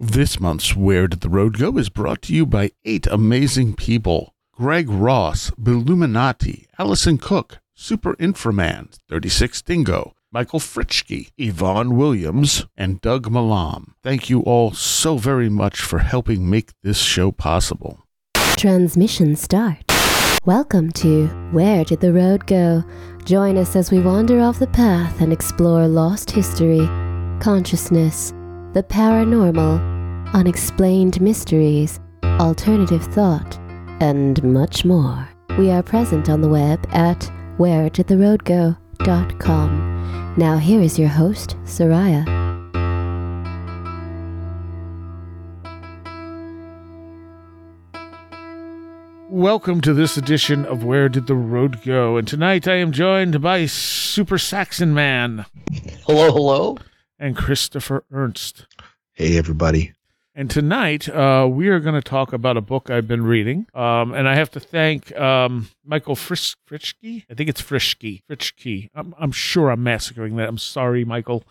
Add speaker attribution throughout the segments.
Speaker 1: This month's Where Did the Road Go is brought to you by eight amazing people Greg Ross, Billuminati, Allison Cook, Super Inframan, 36 Dingo, Michael Fritschke, Yvonne Williams, and Doug Malam. Thank you all so very much for helping make this show possible.
Speaker 2: Transmission start. Welcome to Where Did the Road Go? Join us as we wander off the path and explore lost history, consciousness, the paranormal, unexplained mysteries, alternative thought, and much more. We are present on the web at wheredidtheroadgo.com. Now here is your host, Seriah.
Speaker 1: Welcome to this edition of Where Did the Road Go? And tonight I am joined by Super Saxon Man
Speaker 3: Hello, hello.
Speaker 1: And Christopher Ernst.
Speaker 4: Hey, everybody.
Speaker 1: And tonight, uh, we are going to talk about a book I've been reading. Um, and I have to thank um, Michael Fris- Fritschke. I think it's Frischke. Fritschke. I'm, I'm sure I'm massacring that. I'm sorry, Michael.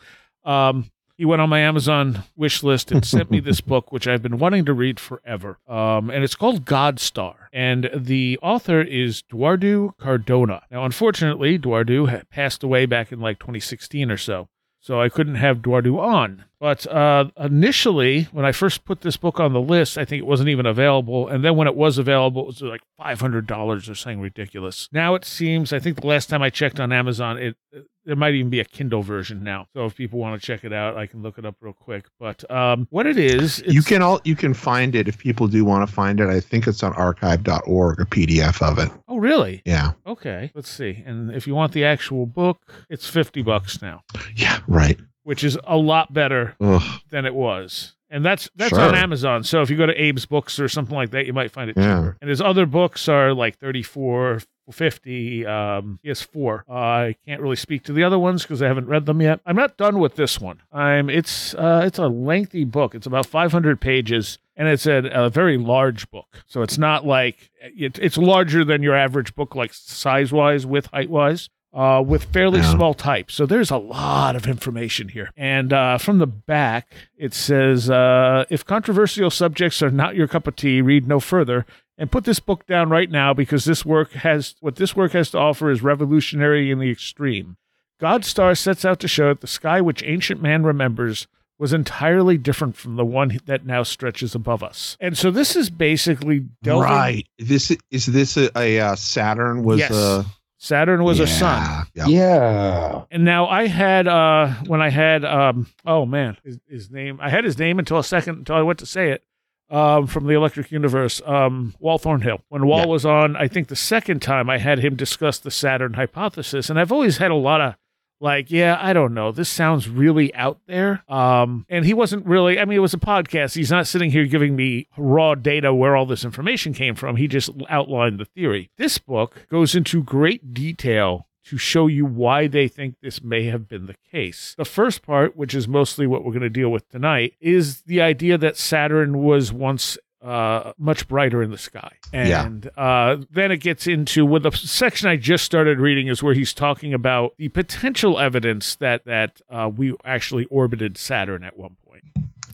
Speaker 1: Um, he went on my Amazon wish list and sent me this book, which I've been wanting to read forever. Um, and it's called God Star. And the author is Dwardu Cardona. Now, unfortunately, Dwardu had passed away back in like 2016 or so so I couldn't have Dwardu on. But uh, initially, when I first put this book on the list, I think it wasn't even available. And then when it was available, it was like $500 or something ridiculous. Now it seems, I think the last time I checked on Amazon, it there might even be a Kindle version now. So if people want to check it out, I can look it up real quick. But um, what it is,
Speaker 4: You can all you can find it if people do want to find it. I think it's on archive.org, a PDF of it.
Speaker 1: Oh, really?
Speaker 4: Yeah.
Speaker 1: Okay. Let's see. And if you want the actual book, it's 50 bucks now,
Speaker 4: Yeah, right.
Speaker 1: Which is a lot better
Speaker 4: Ugh.
Speaker 1: than it was. And that's that's
Speaker 4: Sure.
Speaker 1: on Amazon. So if you go to Abe's Books or something like that, you might find it
Speaker 4: Yeah.
Speaker 1: cheaper. And his other books are like 34 50 um he has four uh, i can't really speak to the other ones because i haven't read them yet i'm not done with this one i'm it's uh it's a lengthy book it's about 500 pages and it's a, a very large book so it's not like it, it's larger than your average book like size wise with height wise uh, with fairly
Speaker 4: Yeah.
Speaker 1: small type. So there's a lot of information here. And uh, from the back, it says uh, if controversial subjects are not your cup of tea, read no further. And put this book down right now because this work has what this work has to offer is revolutionary in the extreme. God's star sets out to show that the sky which ancient man remembers was entirely different from the one that now stretches above us. And so this is basically delving.
Speaker 4: Right. This is this a, a uh, Saturn was
Speaker 1: Yes.
Speaker 4: a
Speaker 1: Saturn was a sun.
Speaker 4: Yeah.
Speaker 3: Yeah.
Speaker 1: And now I had uh when I had um oh man his, his name I had his name until a second until I went to say it um from the Electric Universe um Wal Thornhill when Wal
Speaker 4: Yeah.
Speaker 1: was on I think the second time I had him discuss the Saturn hypothesis and I've always had a lot of like yeah I don't know. This sounds really out there. Um and he wasn't really I mean it was a podcast. He's not sitting here giving me raw data where all this information came from. He just outlined the theory. This book goes into great detail to show you why they think this may have been the case. The first part, which is mostly what we're going to deal with tonight, is the idea that Saturn was once uh, much brighter in the sky.
Speaker 4: Yeah.
Speaker 1: And uh, then it gets into well, the section I just started reading is where he's talking about the potential evidence that that uh, we actually orbited Saturn at one point.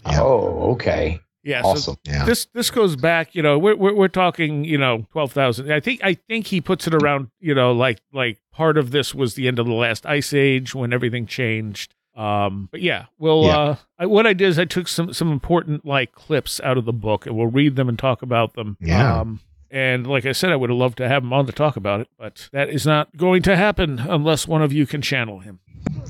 Speaker 4: Yeah.
Speaker 3: Oh, okay.
Speaker 1: Yeah, so
Speaker 3: Awesome.
Speaker 4: Yeah.
Speaker 1: this this goes back you know we're we're, we're talking you know 12,000 I think I think he puts it around you know like like part of this was the end of the last ice age when everything changed um but yeah well
Speaker 4: Yeah.
Speaker 1: uh I, what I did is I took some some important like clips out of the book and we'll read them and talk about them
Speaker 4: Yeah.
Speaker 1: um and like I said I would have loved to have him on to talk about it but that is not going to happen unless one of you can channel him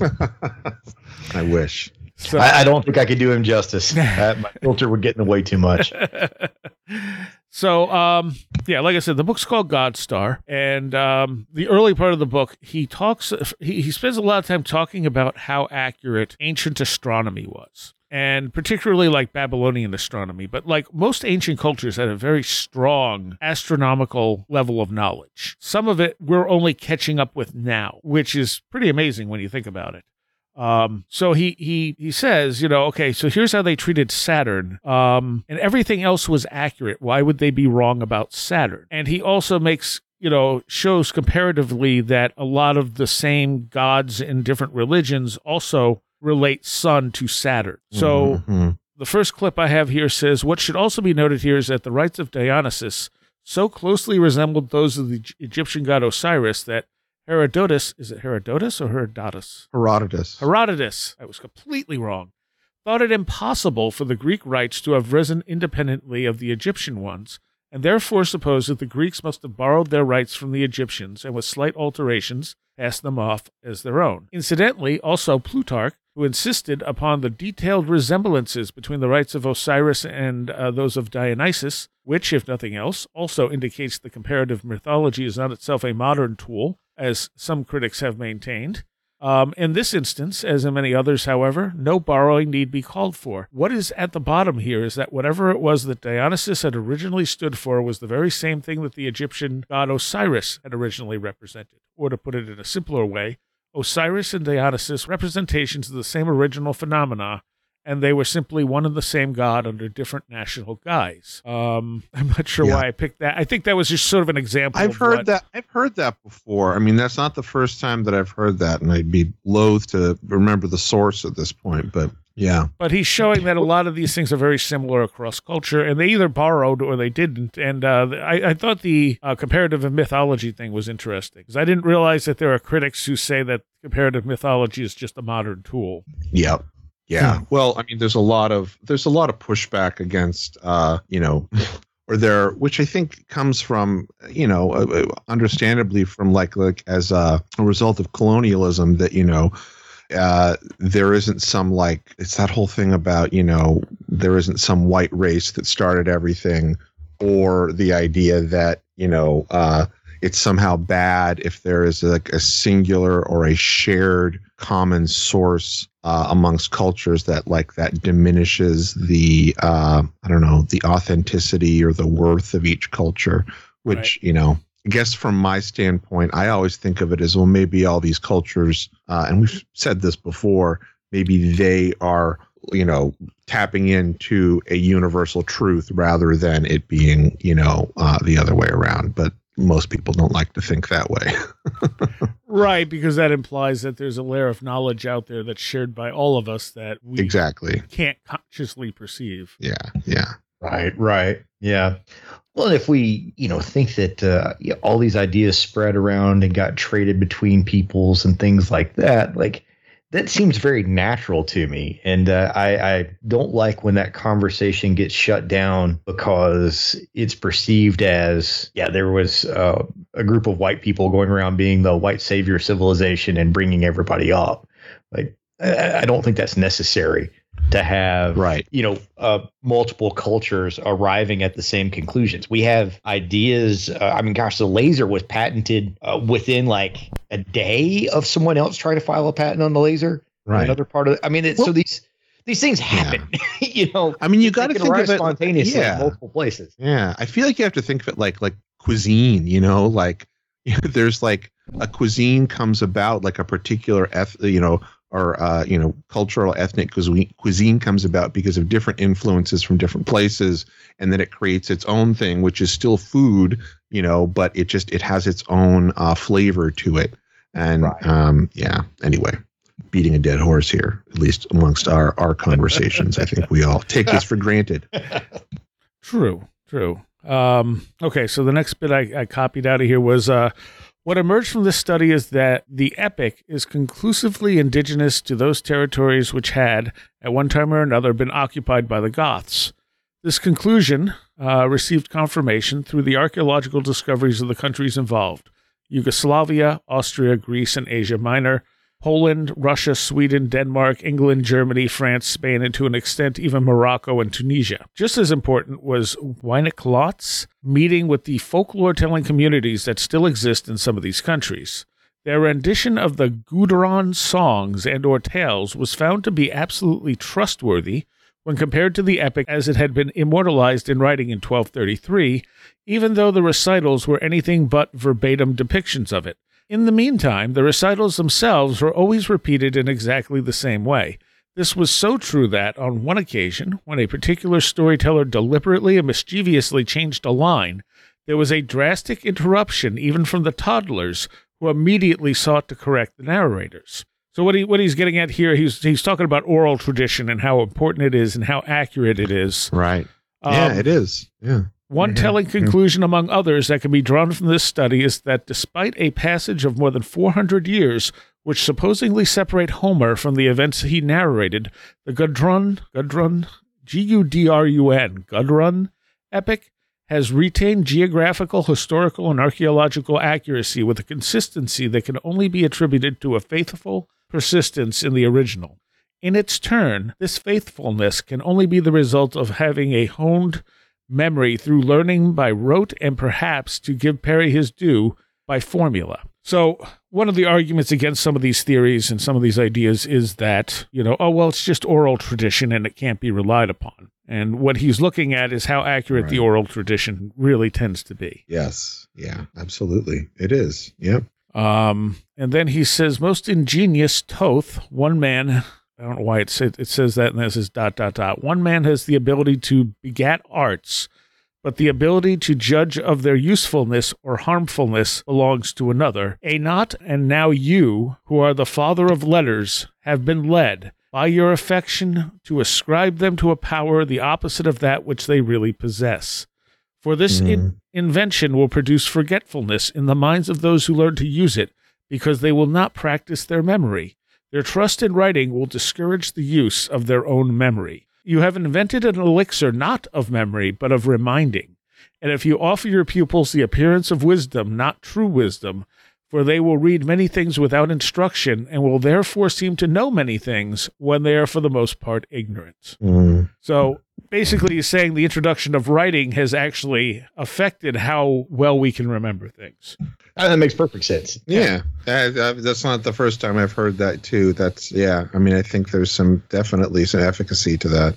Speaker 4: I wish.
Speaker 1: so
Speaker 3: I, I don't think I could do him justice. Uh, my filter would get in the way too much.
Speaker 1: so um yeah like i said the book's called god star and um the early part of the book he talks he, he spends a lot of time talking about how accurate ancient astronomy was and particularly like babylonian astronomy but like most ancient cultures had a very strong astronomical level of knowledge. Some of it we're only catching up with now which is pretty amazing when you think about it um, so he he he says, you know, okay, so here's how they treated Saturn. Um, and everything else was accurate. Why would they be wrong about Saturn? And he also makes you know, shows comparatively that a lot of the same gods in different religions also relate Sun to Saturn. So
Speaker 4: Mhm.
Speaker 1: The first clip I have here says What should also be noted here is that the rites of Dionysus so closely resembled those of the Egyptian god Osiris that Herodotus, is it Herodotus or Herodotus?
Speaker 4: Herodotus.
Speaker 1: Herodotus, I was completely wrong, thought it impossible for the Greek rites to have risen independently of the Egyptian ones, and therefore supposed that the Greeks must have borrowed their rites from the Egyptians and with slight alterations passed them off as their own. Incidentally, also Plutarch, who insisted upon the detailed resemblances between the rites of Osiris and uh, those of Dionysus, which, if nothing else, also indicates the comparative mythology is not itself a modern tool, as some critics have maintained. Um, in this instance, as in many others, however, no borrowing need be called for. What is at the bottom here is that whatever it was that Dionysus had originally stood for was the very same thing that the Egyptian god Osiris had originally represented. Or to put it in a simpler way, Osiris and Dionysus representations of the same original phenomena, and they were simply one and the same god under different national guise. Um, I'm not sure
Speaker 4: Yeah.
Speaker 1: why I picked that. I think that was just sort of an example.
Speaker 4: I've heard
Speaker 1: what-
Speaker 4: that. I've heard that before. I mean, that's not the first time that I've heard that, and I'd be loath to remember the source at this point. But yeah,
Speaker 1: but he's showing that a lot of these things are very similar across culture, and they either borrowed or they didn't. And uh, I, I thought the uh, comparative mythology thing was interesting because I didn't realize that there are critics who say that comparative mythology is just a modern tool.
Speaker 4: Yeah, yeah. Well, I mean, there's a lot of there's a lot of pushback against, uh, you know, or there, which I think comes from, you know, uh, uh, understandably from like like as a, a result of colonialism that you know. Uh, there isn't some like it's that whole thing about you know there isn't some white race that started everything or the idea that you know uh, it's somehow bad if there is like a singular or a shared common source uh, amongst cultures that like that diminishes the uh, I don't know the authenticity or the worth of each culture, which
Speaker 1: Right.
Speaker 4: you know. I guess from my standpoint, I always think of it as well. Maybe all these cultures, uh, and we've said this before. Maybe they are, you know, tapping into a universal truth rather than it being, you know, uh, the other way around. But most people don't like to think that way.
Speaker 1: Right, because that implies that there's a layer of knowledge out there that's shared by all of us that we
Speaker 4: exactly.
Speaker 1: can't consciously perceive.
Speaker 4: Yeah. Yeah.
Speaker 3: Right, right. Yeah. Well, if we, you know, think that uh, all these ideas spread around and got traded between peoples and things like that, like that seems very natural to me. And uh, I, I don't like when that conversation gets shut down because it's perceived as, yeah, there was uh, a group of white people going around being the white savior civilization and bringing everybody up. Like, I, I don't think that's necessary to have
Speaker 4: Right.
Speaker 3: you know uh, multiple cultures arriving at the same conclusions we have ideas uh, i mean gosh the laser was patented uh, within like a day of someone else trying to file a patent on the laser
Speaker 4: Right.
Speaker 3: another part of it i mean it, so these these things happen you know
Speaker 4: I mean, you got to think of it.
Speaker 3: spontaneously in multiple places
Speaker 4: Yeah. I feel like you have to think of it like like cuisine. You know, like there's like a cuisine comes about like a particular eth you know or uh, you know cultural ethnic cuisine cuisine comes about because of different influences from different places and then it creates its own thing which is still food you know but it just it has its own uh, flavor to it and
Speaker 3: Right.
Speaker 4: um yeah anyway beating a dead horse here at least amongst our our conversations i think we all take this for granted
Speaker 1: True, true. Um, okay, so the next bit I, I copied out of here was uh, what emerged from this study is that the epic is conclusively indigenous to those territories which had, at one time or another, been occupied by the Goths. This conclusion uh, received confirmation through the archaeological discoveries of the countries involved Yugoslavia, Austria, Greece, and Asia Minor, Poland, Russia, Sweden, Denmark, England, Germany, France, Spain, and to an extent even Morocco and Tunisia. Just as important was Weineklots meeting with the folklore telling communities that still exist in some of these countries. Their rendition of the Gudrun songs and or tales was found to be absolutely trustworthy when compared to the epic as it had been immortalized in writing in 1233, even though the recitals were anything but verbatim depictions of it. In the meantime, the recitals themselves were always repeated in exactly the same way. This was so true that, on one occasion, when a particular storyteller deliberately and mischievously changed a line, there was a drastic interruption even from the toddlers, who immediately sought to correct the narrators. So what he what he's getting at here, he's he's talking about oral tradition and how important it is and how accurate it is.
Speaker 4: Right.
Speaker 1: Um,
Speaker 4: yeah, it is. Yeah.
Speaker 1: One
Speaker 3: Mhm.
Speaker 1: telling conclusion among others that can be drawn from this study is that despite a passage of more than 400 years, which supposedly separate Homer from the events he narrated, the Gudrun, Gudrun, G-U-D-R-U-N, Gudrun epic has retained geographical, historical, and archaeological accuracy with a consistency that can only be attributed to a faithful persistence in the original. In its turn, this faithfulness can only be the result of having a honed memory through learning by rote and perhaps, to give Perry his due, by formula. So, one of the arguments against some of these theories and some of these ideas is that, you know, oh, well, it's just oral tradition and it can't be relied upon. And what he's looking at is how accurate the oral tradition really tends to be.
Speaker 4: Yes. Yeah. Absolutely. It is. Yep.
Speaker 1: Um, and then he says, most ingenious Thoth, one man, I don't know why it says, it says that and this is dot, dot, dot. One man has the ability to begat arts, but the ability to judge of their usefulness or harmfulness belongs to another. A not and now you, who are the father of letters, have been led by your affection to ascribe them to a power the opposite of that which they really possess. For this hmm. in- invention will produce forgetfulness in the minds of those who learn to use it, because they will not practice their memory. Their trust in writing will discourage the use of their own memory. You have invented an elixir not of memory, but of reminding. And if you offer your pupils the appearance of wisdom, not true wisdom, for they will read many things without instruction, and will therefore seem to know many things when they are for the most part ignorant.
Speaker 4: Mm.
Speaker 1: So basically, he's saying the introduction of writing has actually affected how well we can remember things.
Speaker 3: That makes perfect sense.
Speaker 4: Yeah, Uh, uh, that's not the first time I've heard that too. That's yeah. I mean, I think there's some definitely some efficacy to that.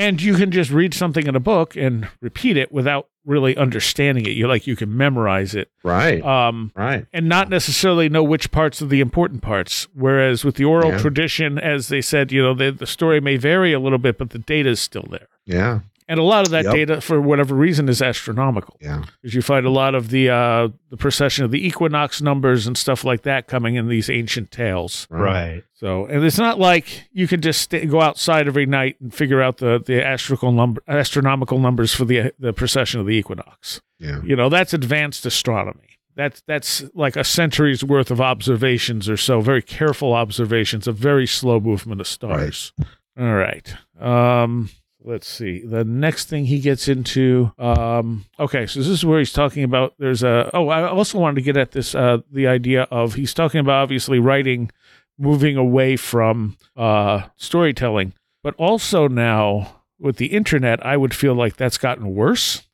Speaker 1: And you can just read something in a book and repeat it without really understanding it. You like you can memorize it,
Speaker 4: Right.
Speaker 1: um,
Speaker 4: right.
Speaker 1: and not necessarily know which parts are the important parts. Whereas with the oral
Speaker 4: Yeah.
Speaker 1: tradition, as they said, you know, the, the story may vary a little bit, but the data is still there.
Speaker 4: Yeah.
Speaker 1: And a lot of that
Speaker 4: Yep.
Speaker 1: data, for whatever reason, is astronomical.
Speaker 4: Yeah.
Speaker 1: because you find a lot of the uh, the precession of the equinox numbers and stuff like that coming in these ancient tales.
Speaker 3: Right.
Speaker 1: So, and it's not like you can just stay, go outside every night and figure out the the astronomical number astronomical numbers for the the precession of the equinox.
Speaker 4: Yeah.
Speaker 1: You know, that's advanced astronomy. That's that's like a century's worth of observations or so, very careful observations of very slow movement of stars. All right. Um let's see. The next thing he gets into um okay, so this is where he's talking about there's a oh, I also wanted to get at this uh the idea of he's talking about obviously writing moving away from uh storytelling, but also now with the internet, I would feel like that's gotten worse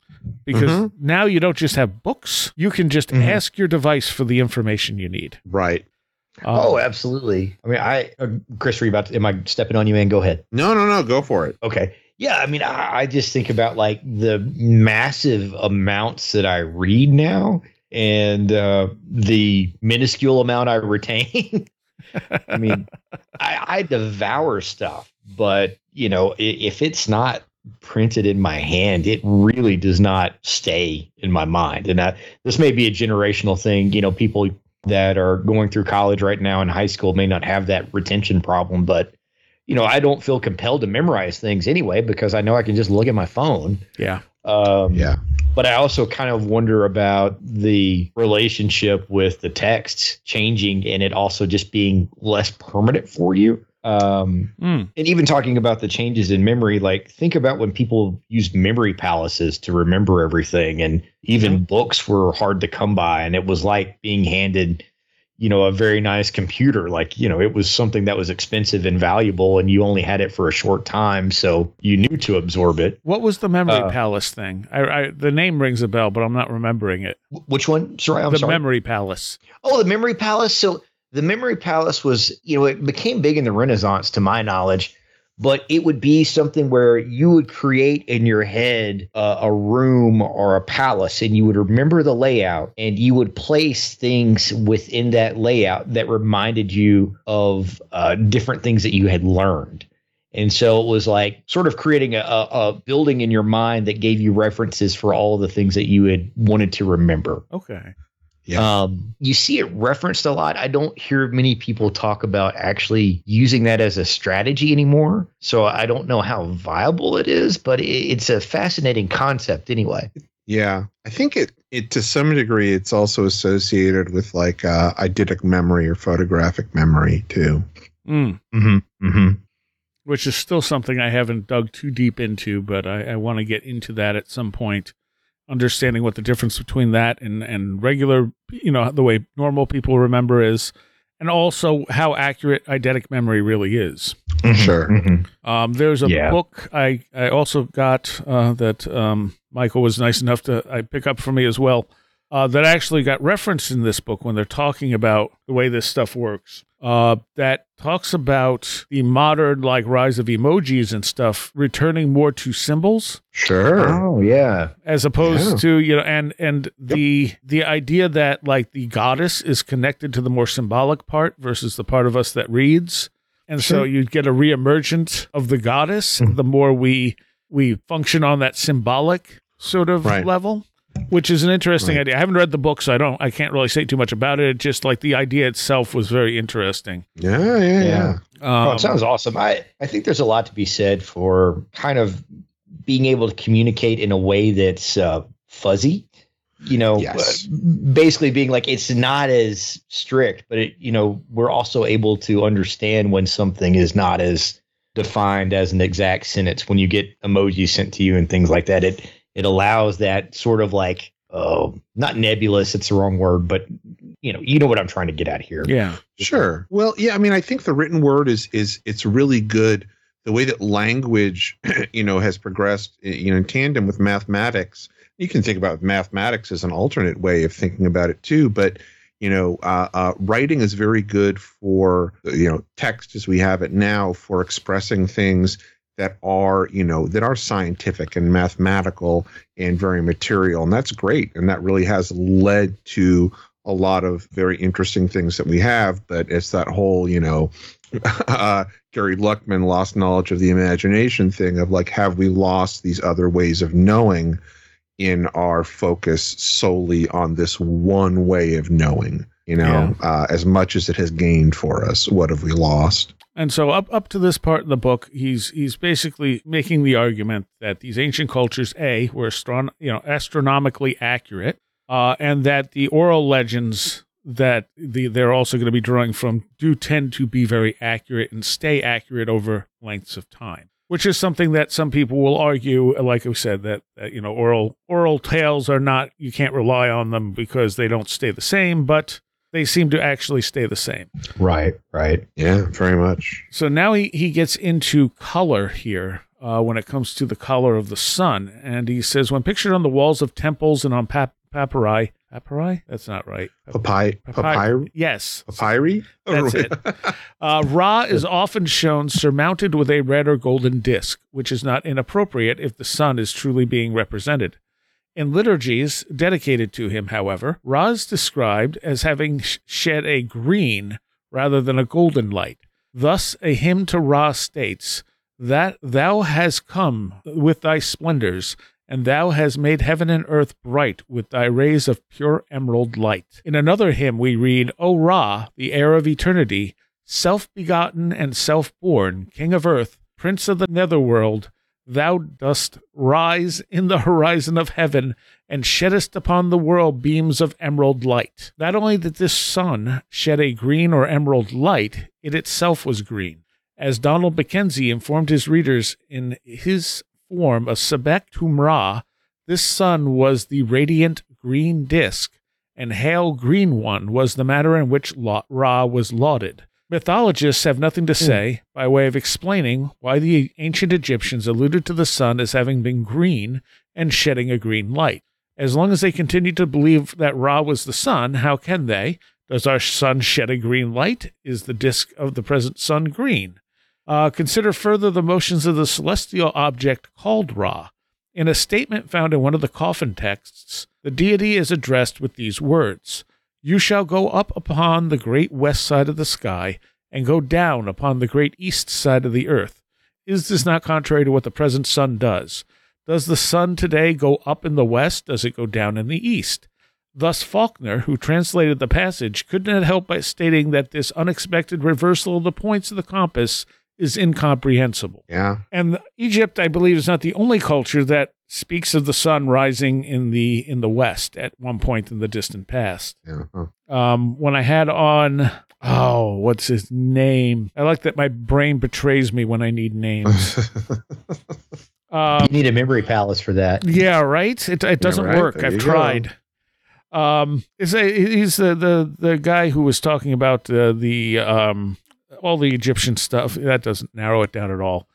Speaker 1: because
Speaker 4: Mhm.
Speaker 1: now you don't just have books, you can just
Speaker 3: Mhm.
Speaker 1: ask your device for the information you need.
Speaker 4: Right.
Speaker 1: Um,
Speaker 3: oh, absolutely. I mean, I, uh, Chris, are you about to, am I stepping on you, man? Go ahead.
Speaker 4: No, no, no. Go for it.
Speaker 3: Okay. Yeah. I mean, I, I just think about like the massive amounts that I read now and uh, the minuscule amount I retain. I mean, I, I devour stuff, but you know, if it's not printed in my hand, it really does not stay in my mind. And this may be a generational thing. You know, people that are going through college right now in high school may not have that retention problem, but you know, I don't feel compelled to memorize things anyway because I know I can just look at my phone.
Speaker 1: yeah.
Speaker 3: Um,
Speaker 4: Yeah.
Speaker 3: but I also kind of wonder about the relationship with the text changing and it also just being less permanent for you. Um,
Speaker 1: Mm.
Speaker 3: and even talking about the changes in memory, like think about when people used memory palaces to remember everything, and even books were hard to come by, and it was like being handed, you know, a very nice computer. Like, you know, it was something that was expensive and valuable, and you only had it for a short time, so you knew to absorb it.
Speaker 1: What was the memory
Speaker 3: Uh,
Speaker 1: palace thing? I, I the name rings a bell, but I'm not remembering it.
Speaker 3: Which one? Sorry, I'm
Speaker 1: the
Speaker 3: sorry.
Speaker 1: memory palace.
Speaker 3: Oh, the Memory Palace. So the Memory Palace was, you know, it became big in the Renaissance, to my knowledge, but it would be something where you would create in your head uh, a room or a palace and you would remember the layout and you would place things within that layout that reminded you of uh, different things that you had learned. And so it was like sort of creating a, a, building in your mind that gave you references for all of the things that you had wanted to remember.
Speaker 1: Okay.
Speaker 4: Yeah.
Speaker 3: Um, you see it referenced a lot. I don't hear many people talk about actually using that as a strategy anymore. So I don't know how viable it is, but it, it's a fascinating concept anyway.
Speaker 4: Yeah, I think it it to some degree it's also associated with like uh, eidetic memory or photographic memory too.
Speaker 1: Mm.
Speaker 3: Mm-hmm. Mm-hmm.
Speaker 1: Which is still something I haven't dug too deep into, but I, I want to get into that at some point. Understanding what the difference between that and, and regular, you know, the way normal people remember is, and also how accurate eidetic memory really is.
Speaker 4: Sure.
Speaker 3: Mm-hmm.
Speaker 1: Um, there's a
Speaker 3: Yeah.
Speaker 1: book I, I also got uh, that um, Michael was nice enough to I pick up for me as well. Uh, that actually got referenced in this book when they're talking about the way this stuff works. Uh, that talks about the modern like rise of emojis and stuff returning more to symbols
Speaker 4: Sure.
Speaker 3: Oh yeah.
Speaker 1: as opposed
Speaker 4: Yeah.
Speaker 1: to you know and and the the idea that like the goddess is connected to the more symbolic part versus the part of us that reads and so you get a reemergence of the goddess
Speaker 3: Mhm.
Speaker 1: the more we we function on that symbolic sort of
Speaker 4: Right.
Speaker 1: level which is an interesting
Speaker 4: Right.
Speaker 1: idea i haven't read the book so i don't i can't really say too much about it it just like the idea itself was very interesting
Speaker 4: Yeah, yeah, yeah.
Speaker 3: Yeah.
Speaker 1: um,
Speaker 3: oh, it sounds awesome. I, I think there's a lot to be said for kind of being able to communicate in a way that's uh, fuzzy. You know,
Speaker 4: Yes.
Speaker 3: uh, basically being like it's not as strict, but it, you know, we're also able to understand when something is not as defined as an exact sentence. When you get emojis sent to you and things like that, it it allows that sort of like uh, not nebulous. It's the wrong word, but you know, you know what I'm trying to get at here.
Speaker 1: yeah
Speaker 4: Sure. Well, yeah, I mean, I think the written word is is it's really good. The way that language, you know, has progressed, you know, in tandem with mathematics. You can think about mathematics as an alternate way of thinking about it too. But you know, uh, uh, writing is very good for you know text as we have it now for expressing things that are you know that are scientific and mathematical and very material, and that's great. And that really has led to a lot of very interesting things that we have, but it's that whole, you know, uh, Gary Lachman lost knowledge of the imagination thing of like, have we lost these other ways of knowing in our focus solely on this one way of knowing? You know, uh, as much as it has gained for us, what have we lost?
Speaker 1: And so up up to this part in the book, he's he's basically making the argument that these ancient cultures, a, were astron- you know astronomically accurate, uh, and that the oral legends that the, they're also going to be drawing from do tend to be very accurate and stay accurate over lengths of time. Which is something that some people will argue, like I said, that, that you know oral oral tales are not you can't rely on them because they don't stay the same, but they seem to actually stay the same.
Speaker 3: Right. Right.
Speaker 4: Yeah, very much.
Speaker 1: So now he, he gets into color here uh, when it comes to the color of the sun. And he says, when pictured on the walls of temples and on pap- papyri, papyri? That's not right.
Speaker 4: Papyri? Papyri?
Speaker 1: Yes.
Speaker 4: Papyri?
Speaker 1: That's it. Uh, Ra is often shown surmounted with a red or golden disk, which is not inappropriate if the sun is truly being represented. In liturgies dedicated to him, however, Ra is described as having shed a green rather than a golden light. Thus, a hymn to Ra states, That thou hast come with thy splendors, and thou hast made heaven and earth bright with thy rays of pure emerald light. In another hymn, we read, O Ra, the heir of eternity, self begotten and self born, King of earth, Prince of the netherworld, thou dost rise in the horizon of heaven and sheddest upon the world beams of emerald light. Not only did this sun shed a green or emerald light, it itself was green. As Donald Mackenzie informed his readers in his form of Sebek Tumra, this sun was the radiant green disk, and Hail Green One was the manner in which Ra was lauded. Mythologists have nothing to say by way of explaining why the ancient Egyptians alluded to the sun as having been green and shedding a green light. As long as they continue to believe that Ra was the sun, how can they? Does our sun shed a green light? Is the disk of the present sun green? Uh, consider further the motions of the celestial object called Ra. In a statement found in one of the coffin texts, the deity is addressed with these words You shall go up upon the great west side of the sky, and go down upon the great east side of the earth. Is this not contrary to what the present sun does? Does the sun today go up in the west? Does it go down in the east? Thus, Faulkner, who translated the passage, could not help stating that this unexpected reversal of the points of the compass is incomprehensible.
Speaker 4: Yeah.
Speaker 1: And Egypt, I believe, is not the only culture that speaks of the sun rising in the in the west at one point in the distant past.
Speaker 4: Yeah. Huh.
Speaker 1: Um, when I had on, oh, what's his name? I like that my brain betrays me when I need names. Um,
Speaker 3: you need a memory palace for that.
Speaker 1: yeah, right. It it doesn't
Speaker 4: right.
Speaker 1: work.
Speaker 4: There
Speaker 1: I've
Speaker 4: you go.
Speaker 1: tried. Um, is a, he's the, the the guy who was talking about uh, the um all the Egyptian stuff. That doesn't narrow it down at all.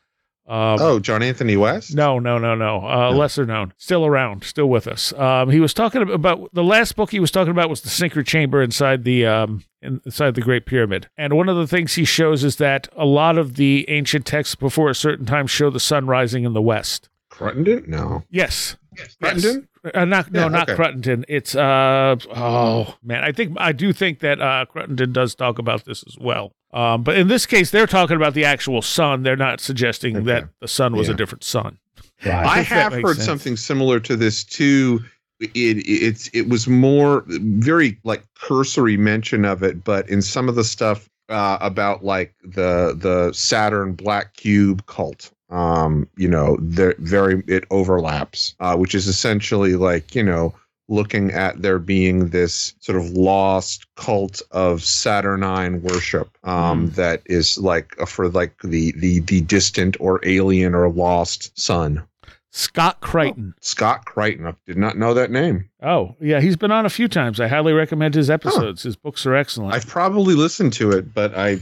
Speaker 1: Um,
Speaker 4: oh, John Anthony West?
Speaker 1: No, no, no, no. Uh,
Speaker 4: No.
Speaker 1: Lesser known, still around, still with us. Um, he was talking about the last book he was talking about was the Sinker Chamber inside the um, inside the Great Pyramid. And one of the things he shows is that a lot of the ancient texts before a certain time show the sun rising in the west.
Speaker 4: Crittenden? No.
Speaker 1: Yes.
Speaker 4: Crittenden?
Speaker 1: Uh, not no,
Speaker 4: Yeah,
Speaker 1: not
Speaker 4: okay.
Speaker 1: Cruttenden. It's uh oh man, I think I do think that uh Cruttenden does talk about this as well. Um, but in this case, they're talking about the actual sun. They're not suggesting
Speaker 4: Okay.
Speaker 1: that the sun was a different sun.
Speaker 3: Right.
Speaker 4: I
Speaker 1: if
Speaker 4: have heard
Speaker 1: sense.
Speaker 4: something similar to this too. It, it's it was more very like cursory mention of it, but in some of the stuff uh, about like the the Saturn black cube cult, um, you know, they're very it overlaps, uh, which is essentially like you know looking at there being this sort of lost cult of Saturnine worship um, that is like uh, for like the the the distant or alien or lost son.
Speaker 1: Scott Creighton.
Speaker 4: Scott Creighton. I did not know that name.
Speaker 1: Oh, yeah, he's been on a few times. I highly recommend his episodes. His books are excellent.
Speaker 4: I've probably listened to it, but I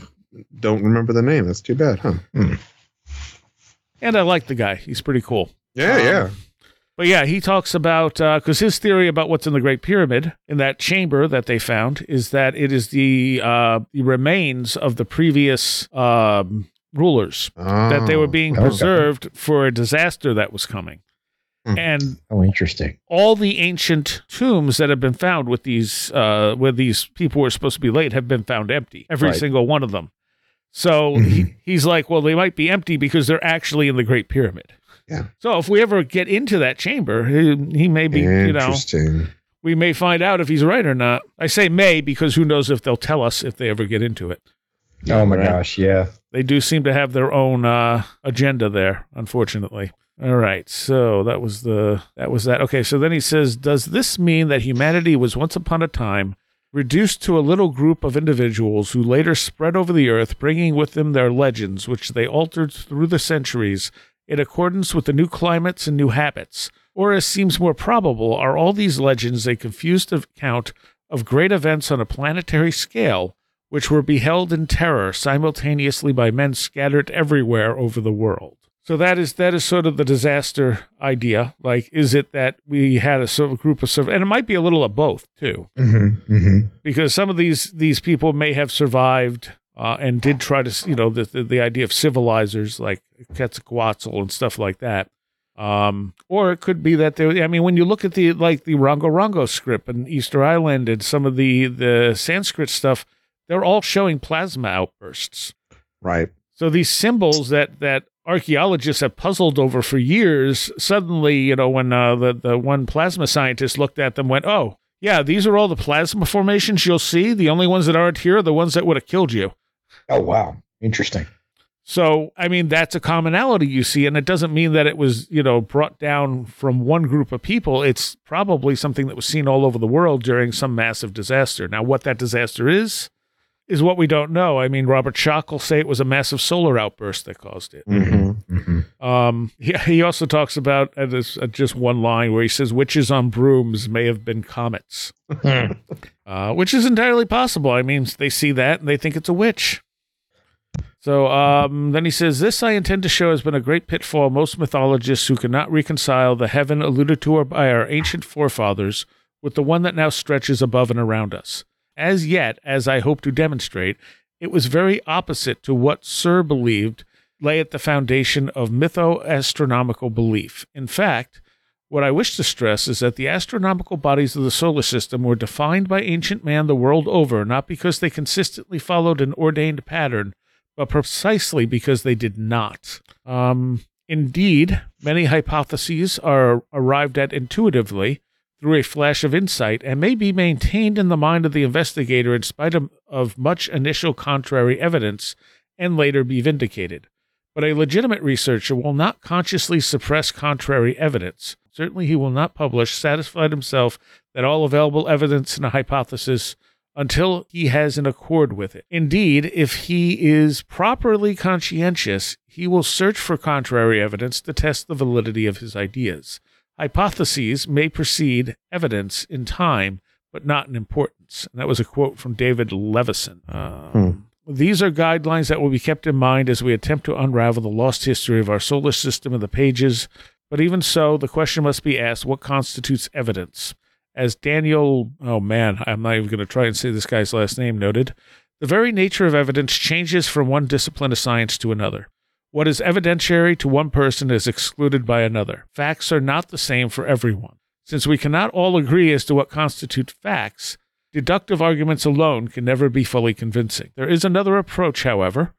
Speaker 4: don't remember the name. That's too bad, huh?
Speaker 1: And I like the guy. He's pretty cool.
Speaker 4: Yeah,
Speaker 1: Um,
Speaker 4: yeah.
Speaker 1: But yeah, he talks about because his theory about what's in the Great Pyramid in that chamber that they found is that it is the uh, the remains of the previous um, rulers that they were
Speaker 4: Oh.
Speaker 1: being
Speaker 3: okay.
Speaker 1: preserved for a disaster that was coming.
Speaker 4: Hmm.
Speaker 1: And
Speaker 3: Oh, interesting.
Speaker 1: all the ancient tombs that have been found with these uh, where these people were supposed to be laid have been found empty. Every
Speaker 3: Right.
Speaker 1: single one of them. So he, he's like, well, they might be empty because they're actually in the Great Pyramid.
Speaker 4: Yeah.
Speaker 1: So if we ever get into that chamber, he, he may be, you know, we may find out if he's right or not. I say may because who knows if they'll tell us if they ever get into it.
Speaker 3: Oh my
Speaker 1: Right.
Speaker 3: gosh, yeah.
Speaker 1: They do seem to have their own uh, agenda there, unfortunately. All right, so that was the that was that. Okay, so then he says, "Does this mean that humanity was once upon a time reduced to a little group of individuals who later spread over the earth, bringing with them their legends, which they altered through the centuries in accordance with the new climates and new habits? Or, as seems more probable, are all these legends a confused account of great events on a planetary scale?" which were beheld in terror simultaneously by men scattered everywhere over the world. So that is that is sort of the disaster idea. Like, is it that we had a sort of group of survivors, and it might be a little of both too,
Speaker 3: Mm-hmm. Mm-hmm.
Speaker 1: because some of these these people may have survived uh, and did try to, you know, the, the the idea of civilizers like Quetzalcoatl and stuff like that. Um, or it could be that there. I mean, when you look at the like the Rongo Rongo script and Easter Island and some of the the Sanskrit stuff, they're all showing plasma outbursts.
Speaker 4: Right.
Speaker 1: So these symbols that that archaeologists have puzzled over for years, suddenly, you know, when uh, the the one plasma scientist looked at them, went, "Oh, yeah, these are all the plasma formations you'll see. The only ones that aren't here are the ones that would have killed you."
Speaker 3: Oh wow. Interesting.
Speaker 1: So, I mean, that's a commonality you see, and it doesn't mean that it was, you know, brought down from one group of people. It's probably something that was seen all over the world during some massive disaster. Now, what that disaster is, is what we don't know. I mean, Robert Schoch will say it was a massive solar outburst that caused it.
Speaker 4: Mm-hmm.
Speaker 3: Mm-hmm.
Speaker 1: Um, he, he also talks about uh, this, uh, just one line where he says witches on brooms may have been comets, uh, which is entirely possible. I mean, they see that and they think it's a witch. So um, then he says, This I intend to show has been a great pitfall most mythologists who cannot reconcile the heaven alluded to by our ancient forefathers with the one that now stretches above and around us. As yet, as I hope to demonstrate, it was very opposite to what Sir believed lay at the foundation of mytho-astronomical belief. In fact, what I wish to stress is that the astronomical bodies of the solar system were defined by ancient man the world over, not because they consistently followed an ordained pattern, but precisely because they did not. Um, indeed, many hypotheses are arrived at intuitively, through a flash of insight and may be maintained in the mind of the investigator in spite of, of much initial contrary evidence and later be vindicated. But a legitimate researcher will not consciously suppress contrary evidence. Certainly, he will not publish, satisfied himself that all available evidence in a hypothesis until he has an accord with it. Indeed, if he is properly conscientious, he will search for contrary evidence to test the validity of his ideas. Hypotheses may precede evidence in time, but not in importance. And that was a quote from David Levinson. Um, These are guidelines that will be kept in mind as we attempt to unravel the lost history of our solar system in the pages. But even so, the question must be asked what constitutes evidence? As Daniel, oh man, I'm not even going to try and say this guy's last name, noted, the very nature of evidence changes from one discipline of science to another. What is evidentiary to one person is excluded by another. Facts are not the same for everyone. Since we cannot all agree as to what constitute facts, deductive arguments alone can never be fully convincing. There is another approach, however,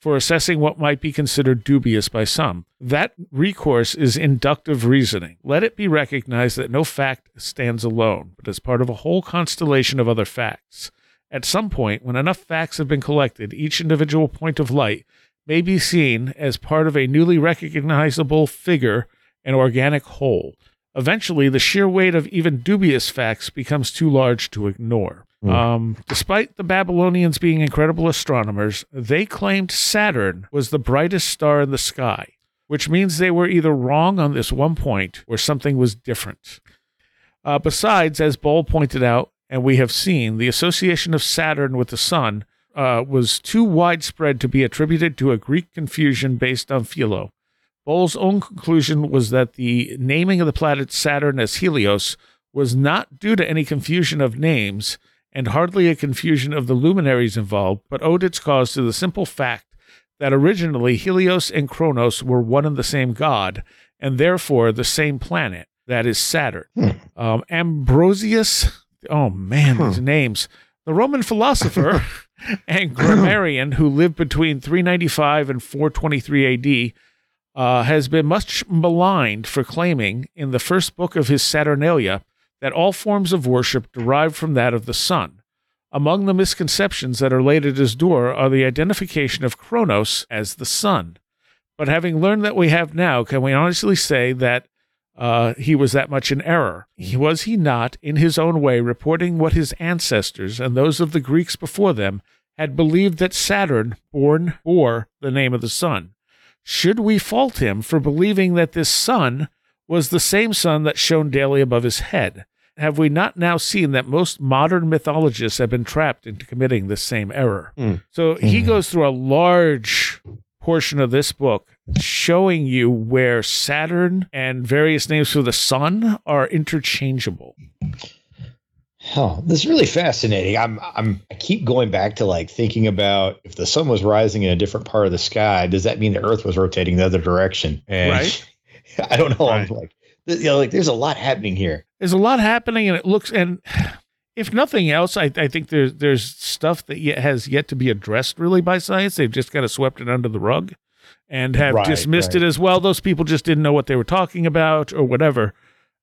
Speaker 1: for assessing what might be considered dubious by some. That recourse is inductive reasoning. Let it be recognized that no fact stands alone, but is part of a whole constellation of other facts. At some point, when enough facts have been collected, each individual point of light may be seen as part of a newly recognizable figure, an organic whole. Eventually, the sheer weight of even dubious facts becomes too large to ignore. Um, despite the Babylonians being incredible astronomers, they claimed Saturn was the brightest star in the sky, which means they were either wrong on this one point or something was different. Uh, besides, as Boll pointed out, and we have seen, the association of Saturn with the sun uh, was too widespread to be attributed to a Greek confusion based on Philo. Boll's own conclusion was that the naming of the planet Saturn as Helios was not due to any confusion of names and hardly a confusion of the luminaries involved, but owed its cause to the simple fact that originally Helios and Kronos were one and the same god, and therefore the same planet, that is Saturn. Um, Ambrosius, oh man, these names. The Roman philosopher and grammarian who lived between 395 and 423 AD uh, has been much maligned for claiming in the first book of his Saturnalia that all forms of worship derive from that of the sun. Among the misconceptions that are laid at his door are the identification of Kronos as the sun. But having learned that we have now, can we honestly say that uh, he was that much in error? He, was he not, in his own way, reporting what his ancestors and those of the Greeks before them had believed that Saturn born bore the name of the sun? Should we fault him for believing that this sun was the same sun that shone daily above his head? Have we not now seen that most modern mythologists have been trapped into committing this same error? So he goes through a large portion of this book showing you where Saturn and various names for the sun are interchangeable.
Speaker 3: Oh, this is really fascinating. I'm I'm I keep going back to like thinking about if the sun was rising in a different part of the sky, does that mean the earth was rotating the other direction? And
Speaker 1: Right.
Speaker 3: I don't know.
Speaker 1: Right.
Speaker 3: I'm like you know, like there's a lot happening here.
Speaker 1: There's a lot happening, and it looks and if nothing else, I, I think there's there's stuff that yet has yet to be addressed really by science. They've just kind of swept it under the rug and have
Speaker 3: Right,
Speaker 1: dismissed
Speaker 3: right.
Speaker 1: it as well. Those people just didn't know what they were talking about or whatever.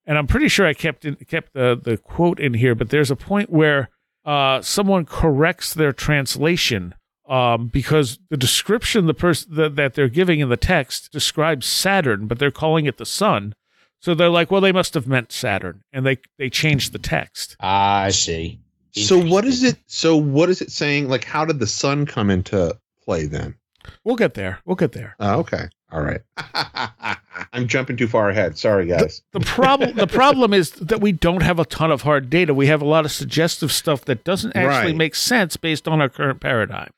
Speaker 1: And I'm pretty sure I kept in, kept the the quote in here, but there's a point where uh, someone corrects their translation um, because the description the person that, that they're giving in the text describes Saturn, but they're calling it the sun. So they're like, well, they must have meant Saturn, and they they changed the text.
Speaker 3: Ah, I see.
Speaker 4: So what is it? So what is it saying? Like, how did the sun come into play then?
Speaker 1: We'll get there. We'll get there.
Speaker 4: Oh, okay. All right. I'm jumping too far ahead. Sorry, guys.
Speaker 1: The problem the problem is that we don't have a ton of hard data. We have a lot of suggestive stuff that doesn't actually
Speaker 4: Right.
Speaker 1: make sense based on our current paradigm.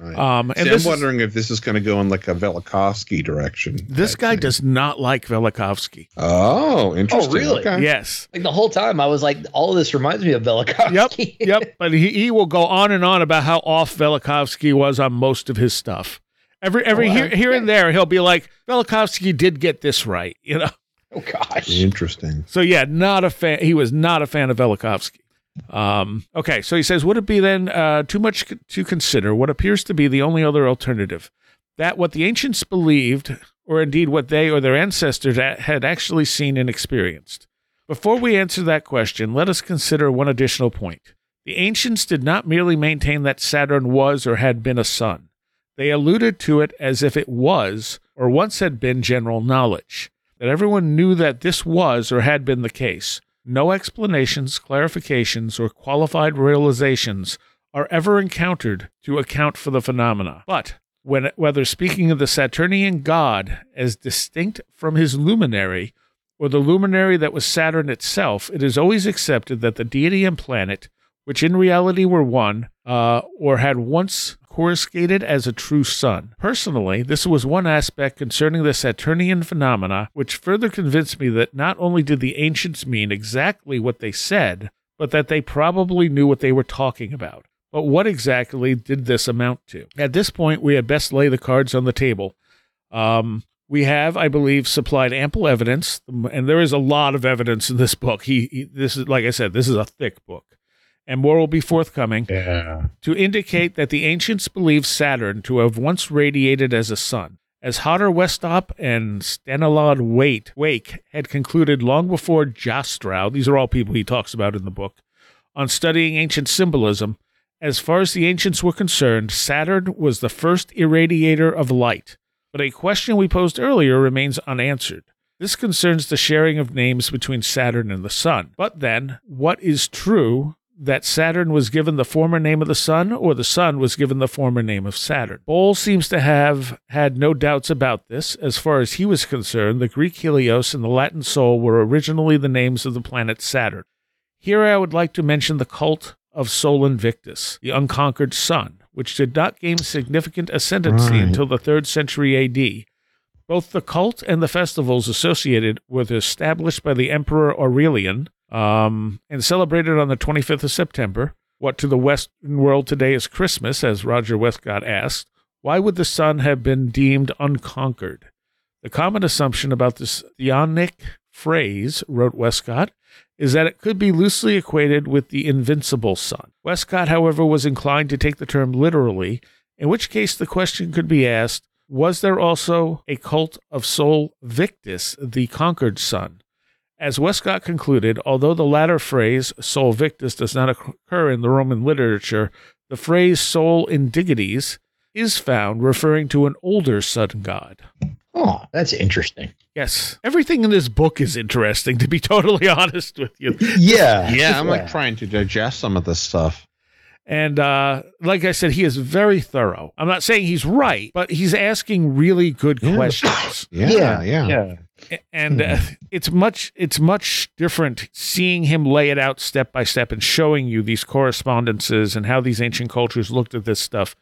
Speaker 4: Right.
Speaker 1: Um, and
Speaker 4: See,
Speaker 1: this
Speaker 4: I'm
Speaker 1: is-
Speaker 4: wondering if this is going to go in like a Velikovsky direction.
Speaker 1: this
Speaker 4: type
Speaker 1: guy
Speaker 4: thing.
Speaker 1: does not like Velikovsky.
Speaker 4: Oh, interesting.
Speaker 3: Oh, really?
Speaker 4: Okay.
Speaker 1: Yes.
Speaker 3: Like the whole time, I was like, all of this reminds me of Velikovsky.
Speaker 1: Yep. Yep. But he, he will go on and on about how off Velikovsky was on most of his stuff. Every every
Speaker 3: Oh,
Speaker 1: here, here and there, he'll be like, Velikovsky did get this right, you know.
Speaker 3: oh gosh.
Speaker 4: Interesting.
Speaker 1: So yeah, not a fan. He was not a fan of Velikovsky. Um, okay, so he says, would it be then uh, too much to consider what appears to be the only other alternative? That what the ancients believed, or indeed what they or their ancestors had actually seen and experienced. Before we answer that question, let us consider one additional point. The ancients did not merely maintain that Saturn was or had been a sun. They alluded to it as if it was, or once had been, general knowledge, that everyone knew that this was or had been the case. No explanations, clarifications, or qualified realizations are ever encountered to account for the phenomena. But when, whether speaking of the Saturnian god as distinct from his luminary, or the luminary that was Saturn itself, it is always accepted that the deity and planet, which in reality were one, uh, or had once coruscated as a true sun. Personally, this was one aspect concerning the Saturnian phenomena which further convinced me that not only did the ancients mean exactly what they said, but that they probably knew what they were talking about. But what exactly did this amount to? At this point, we had best lay the cards on the table. Um, we have, I believe, supplied ample evidence, and there is a lot of evidence in this book. He, he this is, like I said, this is a thick book, and more will be forthcoming.
Speaker 3: Yeah.
Speaker 1: To indicate that the ancients believed Saturn to have once radiated as a sun, as Hodder Westropp and Staniland Wake, Wake had concluded long before Jastrow. These are all people he talks about in the book on studying ancient symbolism. As far as the ancients were concerned, Saturn was the first irradiator of light. But a question we posed earlier remains unanswered. This concerns the sharing of names between Saturn and the Sun. But then, what is true that Saturn was given the former name of the Sun, or the Sun was given the former name of Saturn? Bohl seems to have had no doubts about this. As far as he was concerned, the Greek Helios and the Latin Sol were originally the names of the planet Saturn. Here I would like to mention the cult of Sol Invictus, the unconquered sun, which did not gain significant ascendancy
Speaker 4: Right.
Speaker 1: until the 3rd century AD. Both the cult and the festivals associated with it were established by the Emperor Aurelian um, and celebrated on the 25th of September. What to the Western world today is Christmas, as Roger Wescott asked. Why would the sun have been deemed unconquered? The common assumption about this theonic phrase, wrote Wescott, is that it could be loosely equated with the invincible sun. Wescott, however, was inclined to take the term literally, in which case the question could be asked was there also a cult of Sol Victus, the conquered sun? As Wescott concluded, although the latter phrase, Sol Victus, does not occur in the Roman literature, the phrase Sol Indigites is found referring to an older sun god.
Speaker 3: Oh, that's interesting.
Speaker 1: Yes, everything in this book is interesting, to be totally honest with you.
Speaker 3: Yeah.
Speaker 4: Yeah, I'm like trying to digest some of this stuff.
Speaker 1: And uh, like I said, he is very thorough. I'm not saying he's right, but he's asking really good
Speaker 4: Yeah.
Speaker 1: questions.
Speaker 4: Yeah, yeah.
Speaker 3: yeah.
Speaker 1: And uh, it's much it's much different seeing him lay it out step by step and showing you these correspondences and how these ancient cultures looked at this stuff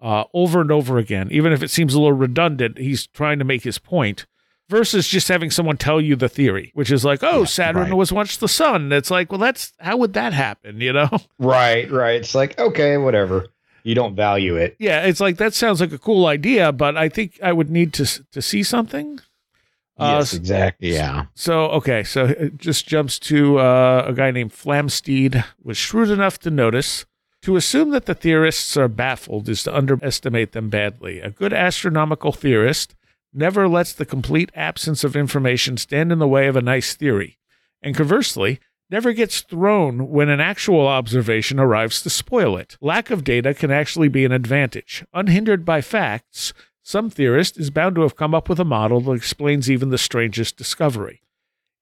Speaker 1: uh, over and over again. Even if it seems a little redundant, he's trying to make his point. Versus just having someone tell you the theory, which is like, oh,
Speaker 3: Yeah,
Speaker 1: Saturn
Speaker 3: right.
Speaker 1: was once the sun. It's like, well, that's how would that happen, you know?
Speaker 3: Right, right. It's like, okay, whatever. You don't value it.
Speaker 1: Yeah, it's like that sounds like a cool idea, but I think I would need to to see something. Uh,
Speaker 3: yes, exactly.
Speaker 4: Yeah.
Speaker 1: So okay, so it just jumps to uh, a guy named Flamsteed was shrewd enough to notice. To assume that the theorists are baffled is to underestimate them badly. A good astronomical theorist never lets the complete absence of information stand in the way of a nice theory, and conversely, never gets thrown when an actual observation arrives to spoil it. Lack of data can actually be an advantage. Unhindered by facts, some theorist is bound to have come up with a model that explains even the strangest discovery.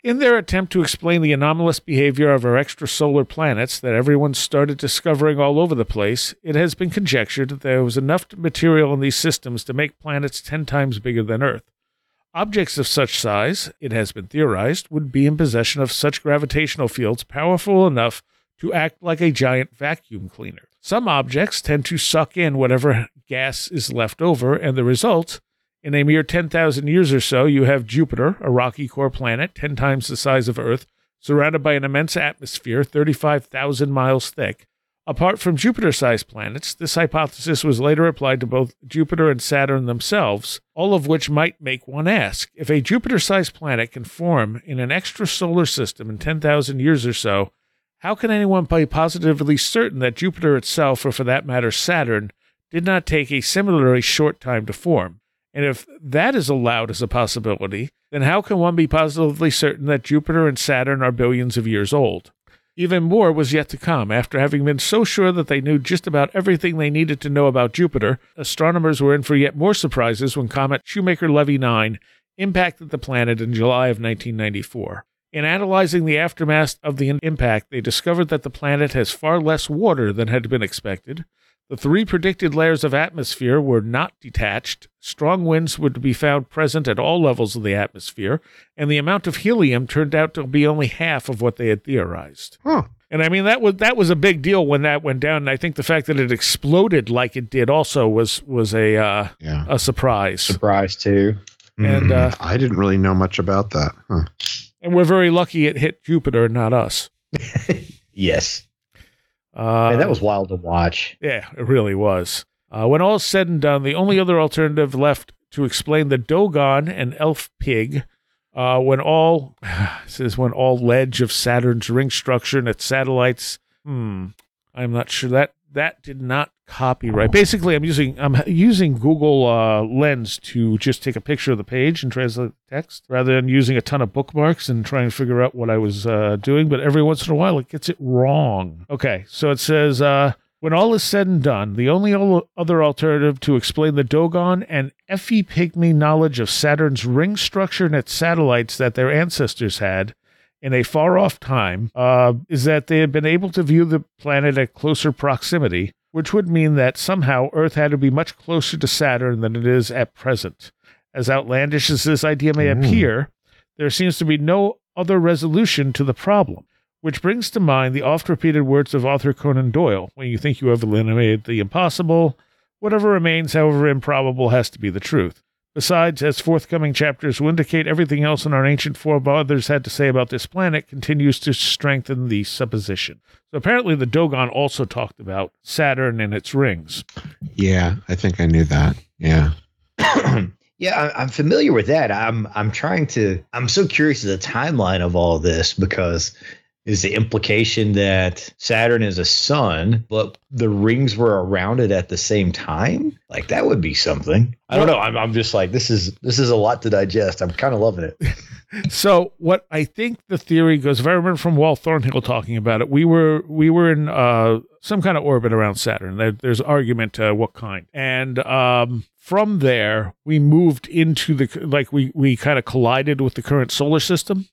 Speaker 1: In their attempt to explain the anomalous behavior of our extrasolar planets that everyone started discovering all over the place, it has been conjectured that there was enough material in these systems to make planets 10 times bigger than Earth. Objects of such size, it has been theorized, would be in possession of such gravitational fields powerful enough to act like a giant vacuum cleaner. Some objects tend to suck in whatever gas is left over, and the result, in a mere 10,000 years or so, you have Jupiter, a rocky core planet 10 times the size of Earth, surrounded by an immense atmosphere 35,000 miles thick. Apart from Jupiter sized planets, this hypothesis was later applied to both Jupiter and Saturn themselves, all of which might make one ask if a Jupiter sized planet can form in an extrasolar system in 10,000 years or so, how can anyone be positively certain that Jupiter itself, or for that matter Saturn, did not take a similarly short time to form? And if that is allowed as a possibility, then how can one be positively certain that Jupiter and Saturn are billions of years old? Even more was yet to come. After having been so sure that they knew just about everything they needed to know about Jupiter, astronomers were in for yet more surprises when comet Shoemaker Levy 9 impacted the planet in July of 1994. In analyzing the aftermath of the impact, they discovered that the planet has far less water than had been expected. The three predicted layers of atmosphere were not detached. Strong winds would be found present at all levels of the atmosphere, and the amount of helium turned out to be only half of what they had theorized.
Speaker 4: Huh.
Speaker 1: And I mean that was that was a big deal when that went down. And I think the fact that it exploded like it did also was was a uh,
Speaker 4: Yeah.
Speaker 1: a surprise.
Speaker 3: Surprise too.
Speaker 1: And uh,
Speaker 4: I didn't really know much about that. Huh.
Speaker 1: And we're very lucky it hit Jupiter, not us.
Speaker 3: yes,
Speaker 1: Uh,
Speaker 3: Man, that was wild to watch.
Speaker 1: Yeah, it really was. Uh, when all is said and done, the only other alternative left to explain the Dogon and Elf Pig, uh, when all says when all ledge of Saturn's ring structure and its satellites. Hmm, I'm not sure that that did not copyright. Basically, I'm using I'm using Google uh, Lens to just take a picture of the page and translate text rather than using a ton of bookmarks and trying to figure out what I was uh, doing. But every once in a while, it gets it wrong. Okay, so it says. Uh, when all is said and done, the only other alternative to explain the Dogon and Efe Pygmy knowledge of Saturn's ring structure and its satellites that their ancestors had in a far off time uh, is that they had been able to view the planet at closer proximity, which would mean that somehow Earth had to be much closer to Saturn than it is at present. As outlandish as this idea may
Speaker 4: Mm.
Speaker 1: appear, there seems to be no other resolution to the problem. Which brings to mind the oft repeated words of Arthur Conan Doyle when you think you have eliminated the impossible, whatever remains, however improbable, has to be the truth. Besides, as forthcoming chapters will indicate, everything else in our ancient forefathers had to say about this planet continues to strengthen the supposition. So apparently, the Dogon also talked about Saturn and its rings.
Speaker 4: Yeah, I think I knew that. Yeah.
Speaker 3: yeah, I- I'm familiar with that. I'm I'm trying to. I'm so curious of the timeline of all this because is the implication that Saturn is a sun, but the rings were around it at the same time? Like that would be something. I don't know. I'm I'm just like this is this is a lot to digest. I'm kind of loving it.
Speaker 1: So what I think the theory goes, if I remember from Wal Thornhill talking about it, we were we were in uh, some kind of orbit around Saturn. There, there's argument uh, what kind, and um, from there we moved into the like we we kind of collided with the current solar system,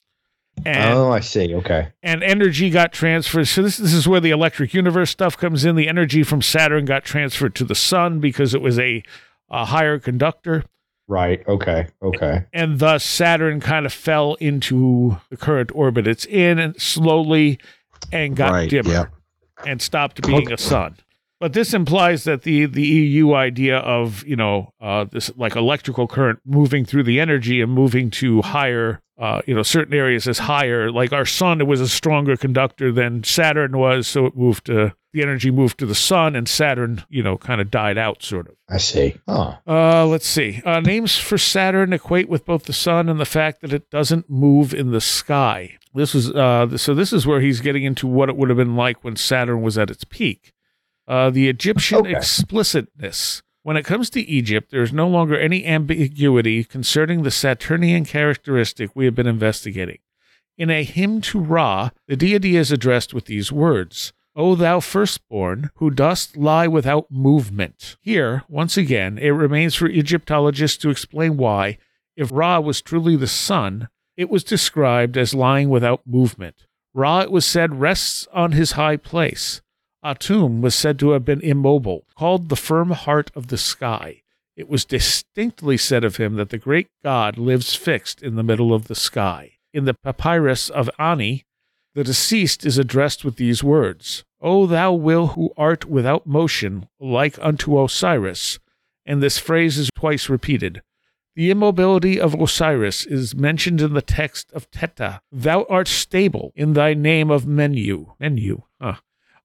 Speaker 1: and
Speaker 3: oh, I see. Okay.
Speaker 1: and energy got transferred. So this this is where the electric universe stuff comes in. The energy from Saturn got transferred to the sun because it was a, a higher conductor
Speaker 3: Right. Okay. Okay.
Speaker 1: and thus Saturn kind of fell into the current orbit it's in and slowly and got
Speaker 4: Right,
Speaker 1: dimmer
Speaker 4: yeah.
Speaker 1: and stopped being a sun. But this implies that the the EU idea of you know uh, this like electrical current moving through the energy and moving to higher uh, you know certain areas is higher. Like our sun, it was a stronger conductor than Saturn was, so it moved to the energy moved to the sun, and Saturn you know kind of died out sort of.
Speaker 3: I see. Oh.
Speaker 1: Uh, let's see. Uh, names for Saturn equate with both the sun and the fact that it doesn't move in the sky. This was uh, so. This is where he's getting into what it would have been like when Saturn was at its peak. Uh, the Egyptian
Speaker 3: Okay.
Speaker 1: explicitness. When it comes to Egypt, there is no longer any ambiguity concerning the Saturnian characteristic we have been investigating. In a hymn to Ra, the deity is addressed with these words O thou firstborn, who dost lie without movement. Here, once again, it remains for Egyptologists to explain why, if Ra was truly the sun, it was described as lying without movement. Ra, it was said, rests on his high place. Atum was said to have been immobile, called the firm heart of the sky. It was distinctly said of him that the great god lives fixed in the middle of the sky. In the papyrus of Ani, the deceased is addressed with these words O thou will who art without motion, like unto Osiris. And this phrase is twice repeated. The immobility of Osiris is mentioned in the text of Teta. Thou art stable in thy name of Menu. Menu.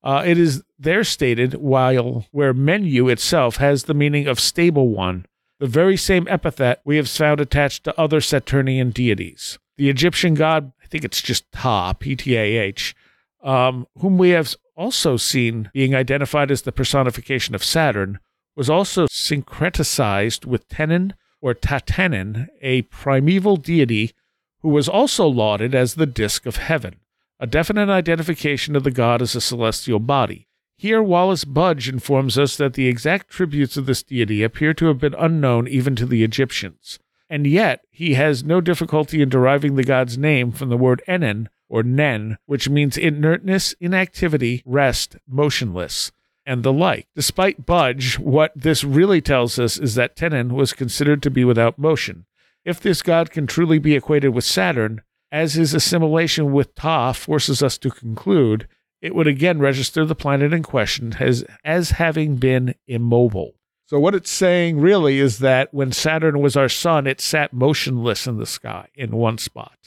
Speaker 1: Uh, it is there stated, while where Menu itself has the meaning of stable one, the very same epithet we have found attached to other Saturnian deities. The Egyptian god, I think it's just Ta, P T A H, um, whom we have also seen being identified as the personification of Saturn, was also syncretized with Tenen or Tatenen, a primeval deity who was also lauded as the disk of heaven, a definite identification of the god as a celestial body. Here, Wallis Budge informs us that the exact tributes of this deity appear to have been unknown even to the Egyptians. And yet, he has no difficulty in deriving the god's name from the word Enen, or Nen, which means inertness, inactivity, rest, motionless, and the like. Despite Budge, what this really tells us is that Tenen was considered to be without motion. If this god can truly be equated with Saturn, as his assimilation with Ta forces us to conclude, it would again register the planet in question as, as having been immobile. So, what it's saying really is that when Saturn was our sun, it sat motionless in the sky in one spot,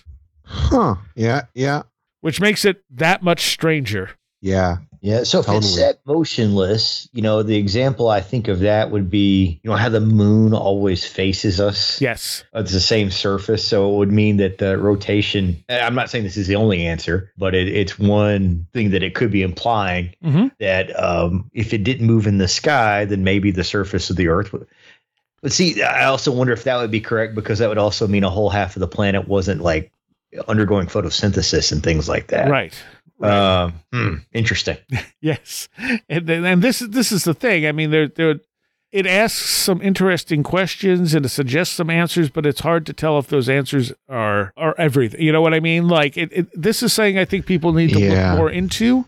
Speaker 4: Huh. Yeah. Yeah.
Speaker 1: which makes it that much stranger.
Speaker 4: Yeah.
Speaker 3: Yeah. So if it's set motionless, you know, the example I think of that would be, you know, how the moon always faces us.
Speaker 1: Yes.
Speaker 3: It's the same surface. So it would mean that the rotation, I'm not saying this is the only answer, but it, it's one thing that it could be implying
Speaker 1: hmm
Speaker 3: that um, if it didn't move in the sky, then maybe the surface of the earth would. But see, I also wonder if that would be correct because that would also mean a whole half of the planet wasn't like undergoing photosynthesis and things like that.
Speaker 1: Right.
Speaker 3: Um, hmm, interesting.
Speaker 1: Yes, and and this is this is the thing. I mean, there there it asks some interesting questions and it suggests some answers, but it's hard to tell if those answers are are everything. You know what I mean? Like it, it this is saying I think people need to
Speaker 4: Yeah.
Speaker 1: look more into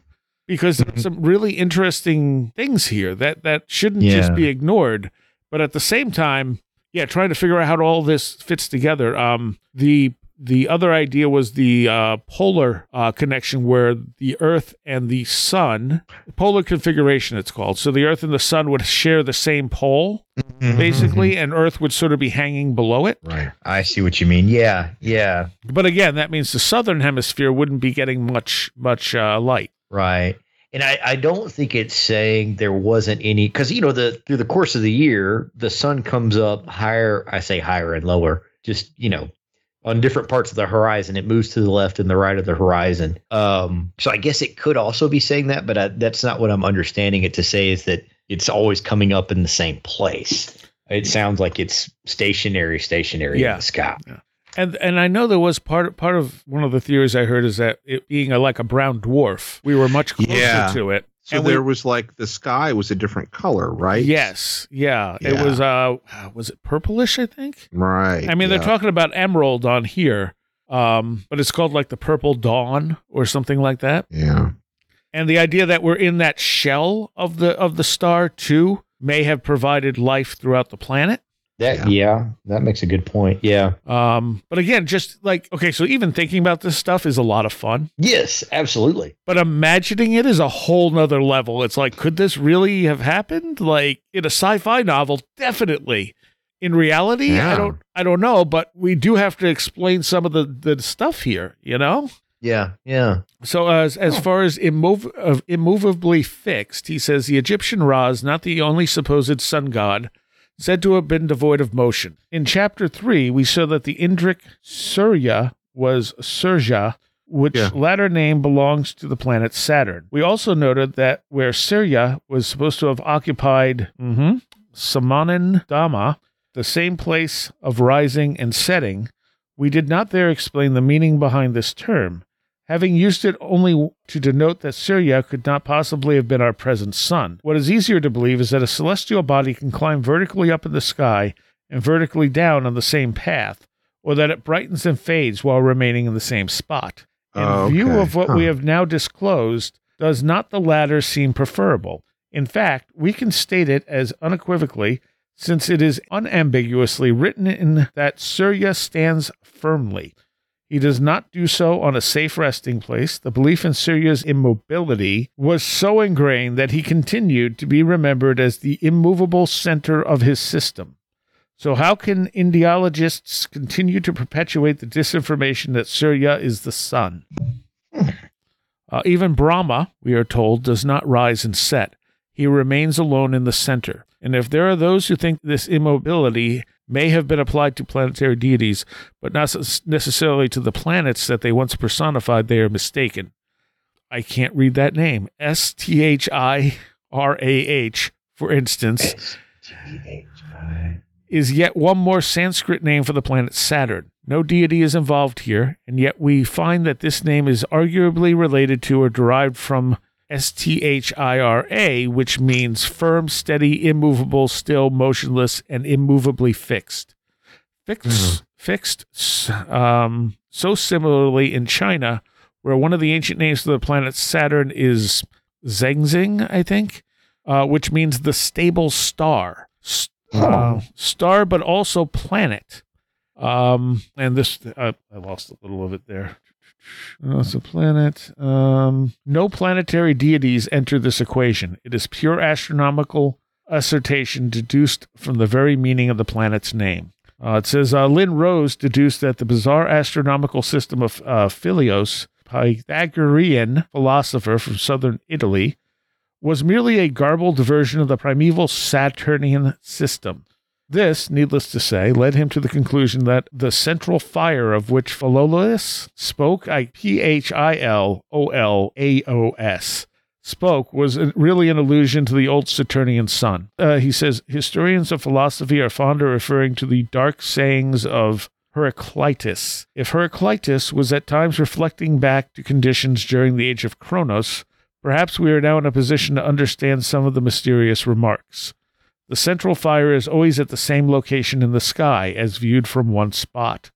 Speaker 1: because there's some really interesting things here that that shouldn't just be ignored. But at the same time, yeah, trying to figure out how all this fits together. Um, the the other idea was the uh, polar uh, connection where the Earth and the Sun, polar configuration, it's called. So the Earth and the Sun would share the same pole, basically, and Earth would sort of be hanging below it.
Speaker 3: Right. I see what you mean. Yeah. Yeah.
Speaker 1: But again, that means the southern hemisphere wouldn't be getting much much uh, light.
Speaker 3: Right. And I, I don't think it's saying there wasn't any because you know the through the course of the year the sun comes up higher I say higher and lower just you know on different parts of the horizon it moves to the left and the right of the horizon um so I guess it could also be saying that but I, that's not what I'm understanding it to say is that it's always coming up in the same place it sounds like it's stationary stationary
Speaker 1: Yeah.
Speaker 3: in the sky
Speaker 1: And and I know there was part part of one of the theories I heard is that it being a, like a brown dwarf, we were much closer
Speaker 4: Yeah.
Speaker 1: to it.
Speaker 4: So
Speaker 1: And we-
Speaker 4: there was like the sky was a different color, right?
Speaker 1: Yes, yeah. It was uh was it purplish, I think?
Speaker 4: Right.
Speaker 1: I mean,
Speaker 4: yeah.
Speaker 1: they're talking about emerald on here. Um, but it's called like the purple dawn or something like that.
Speaker 4: Yeah.
Speaker 1: And the idea that we're in that shell of the of the star too may have provided life throughout the planet.
Speaker 3: That yeah. that makes a good point yeah
Speaker 1: Um, but again, just like okay, so even thinking about this stuff is a lot of fun.
Speaker 3: yes absolutely
Speaker 1: But imagining it is a whole nother level. It's like, could this really have happened? Like in a sci-fi novel, definitely. In reality, I don't I don't know, but we do have to explain some of the, the stuff here, you know?
Speaker 3: yeah yeah
Speaker 1: So as as far as immov- of immovably fixed, he says the Egyptian Ra is not the only supposed sun god said to have been devoid of motion. In chapter three, we saw that the Indric Surya was Surja, which
Speaker 4: Yeah.
Speaker 1: latter name belongs to the planet Saturn. We also noted that where Surya was supposed to have occupied mhm, Samanan Dama, the same place of rising and setting, we did not there explain the meaning behind this term having used it only to denote that Surya could not possibly have been our present sun. What is easier to believe is that a celestial body can climb vertically up in the sky and vertically down on the same path, or that it brightens and fades while remaining in the same spot. In
Speaker 4: Oh,
Speaker 1: view of what we have now disclosed, does not the latter seem preferable? In fact, we can state it as unequivocally, since it is unambiguously written in that Surya stands firmly. He does not do so on a safe resting place. The belief in Surya's immobility was so ingrained that he continued to be remembered as the immovable center of his system. So, how can Indologists continue to perpetuate the disinformation that Surya is the sun? Uh, even Brahma, we are told, does not rise and set. He remains alone in the center. And if there are those who think this immobility may have been applied to planetary deities, but not necessarily to the planets that they once personified, they are mistaken. I can't read that name. S T H I R A H, for instance, is yet one more Sanskrit name for the planet Saturn. No deity is involved here, and yet we find that this name is arguably related to or derived from S T H I R A, which means firm, steady, immovable, still, motionless, and immovably fixed. Fixed, fixed. Um, so similarly in China, where one of the ancient names for the planet Saturn is Zhenxing, I think, uh, which means the stable star. S- uh, star, but also planet. Um, and this, uh, I lost a little of it there. Uh, it's a planet. Um, no planetary deities enter this equation. It is pure astronomical assertion deduced from the very meaning of the planet's name. Uh, it says uh, Lynn Rose deduced that the bizarre astronomical system of uh, Philios, Pythagorean philosopher from southern Italy, was merely a garbled version of the primeval Saturnian system. This, needless to say, led him to the conclusion that the central fire of which Philolaus spoke, I P H I L O L A O S, spoke, was really an allusion to the old Saturnian sun. Uh, he says historians of philosophy are fond of referring to the dark sayings of Heraclitus. If Heraclitus was at times reflecting back to conditions during the age of Kronos, perhaps we are now in a position to understand some of the mysterious remarks. The central fire is always at the same location in the sky as viewed from one spot.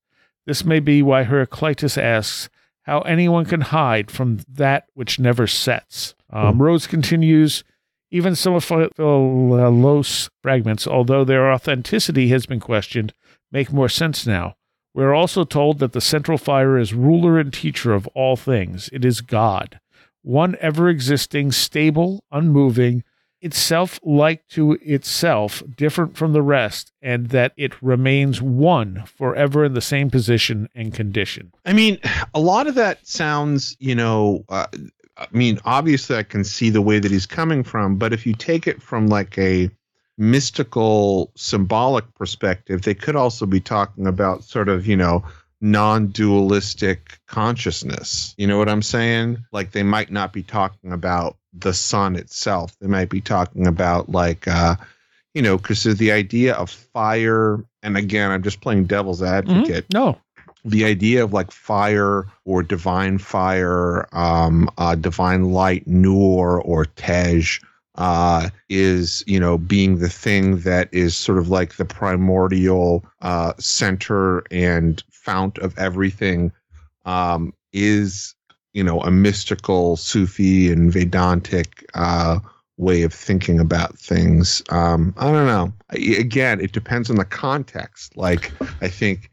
Speaker 1: This may be why Heraclitus asks how anyone can hide from that which never sets. Um, Rose continues, even some of Philos fragments, although their authenticity has been questioned, make more sense now. We are also told that the central fire is ruler and teacher of all things. It is God, one ever existing, stable, unmoving, itself like to itself, different from the rest, and that it remains one forever in the same position and condition.
Speaker 4: I mean, a lot of that sounds, you know, uh, I mean, obviously I can see the way that he's coming from, but if you take it from like a mystical, symbolic perspective, they could also be talking about sort of, you know, non dualistic consciousness. You know what I'm saying? Like they might not be talking about the sun itself. They might be talking about like, uh, you know, because the idea of fire, and again, I'm just playing devil's advocate
Speaker 1: No.
Speaker 4: the idea of like fire or divine fire, um, uh, divine light, Nur or Tej, uh, is you know being the thing that is sort of like the primordial uh, center and fount of everything, um, is you know a mystical Sufi and Vedantic uh, way of thinking about things. Um, I don't know. Again, it depends on the context. Like I think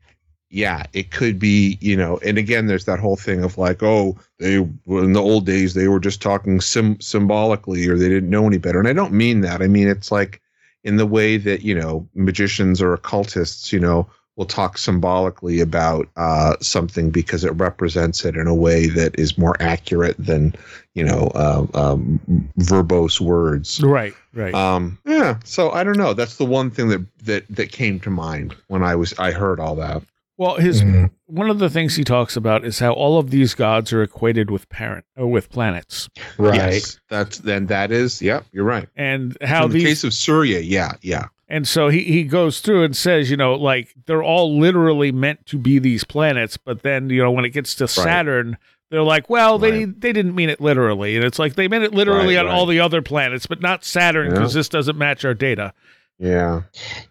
Speaker 4: yeah, it could be, you know, and again, there's that whole thing of like, oh, they in the old days, they were just talking sim- symbolically or they didn't know any better. And I don't mean that. I mean, it's like in the way that, you know, magicians or occultists, you know, will talk symbolically about uh, something because it represents it in a way that is more accurate than, you know, uh, um, verbose words.
Speaker 1: Right, right.
Speaker 4: Um, yeah. So I don't know. That's the one thing that, that, that came to mind when I was, I heard all that.
Speaker 1: well, his
Speaker 3: Mhm.
Speaker 1: one of the things he talks about is how all of these gods are equated with parent or with planets,
Speaker 3: Right.
Speaker 4: Yes, that's then that is. Yep, you're right.
Speaker 1: and how
Speaker 4: in the case of Surya, yeah, yeah,
Speaker 1: And so he, he goes through and says, you know, like they're all literally meant to be these planets, but then, you know, when it gets to Saturn, they're like, well, they
Speaker 4: Right.
Speaker 1: they didn't mean it literally. And it's like they meant it literally
Speaker 4: Right,
Speaker 1: on
Speaker 4: right.
Speaker 1: all the other planets, but not Saturn because
Speaker 4: Yeah.
Speaker 1: this doesn't match our data.
Speaker 4: yeah.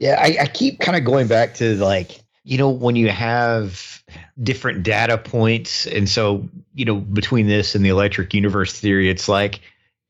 Speaker 3: Yeah, I, I keep kind of going back to like, you know, when you have different data points. And so, you know, between this and the electric universe theory, it's like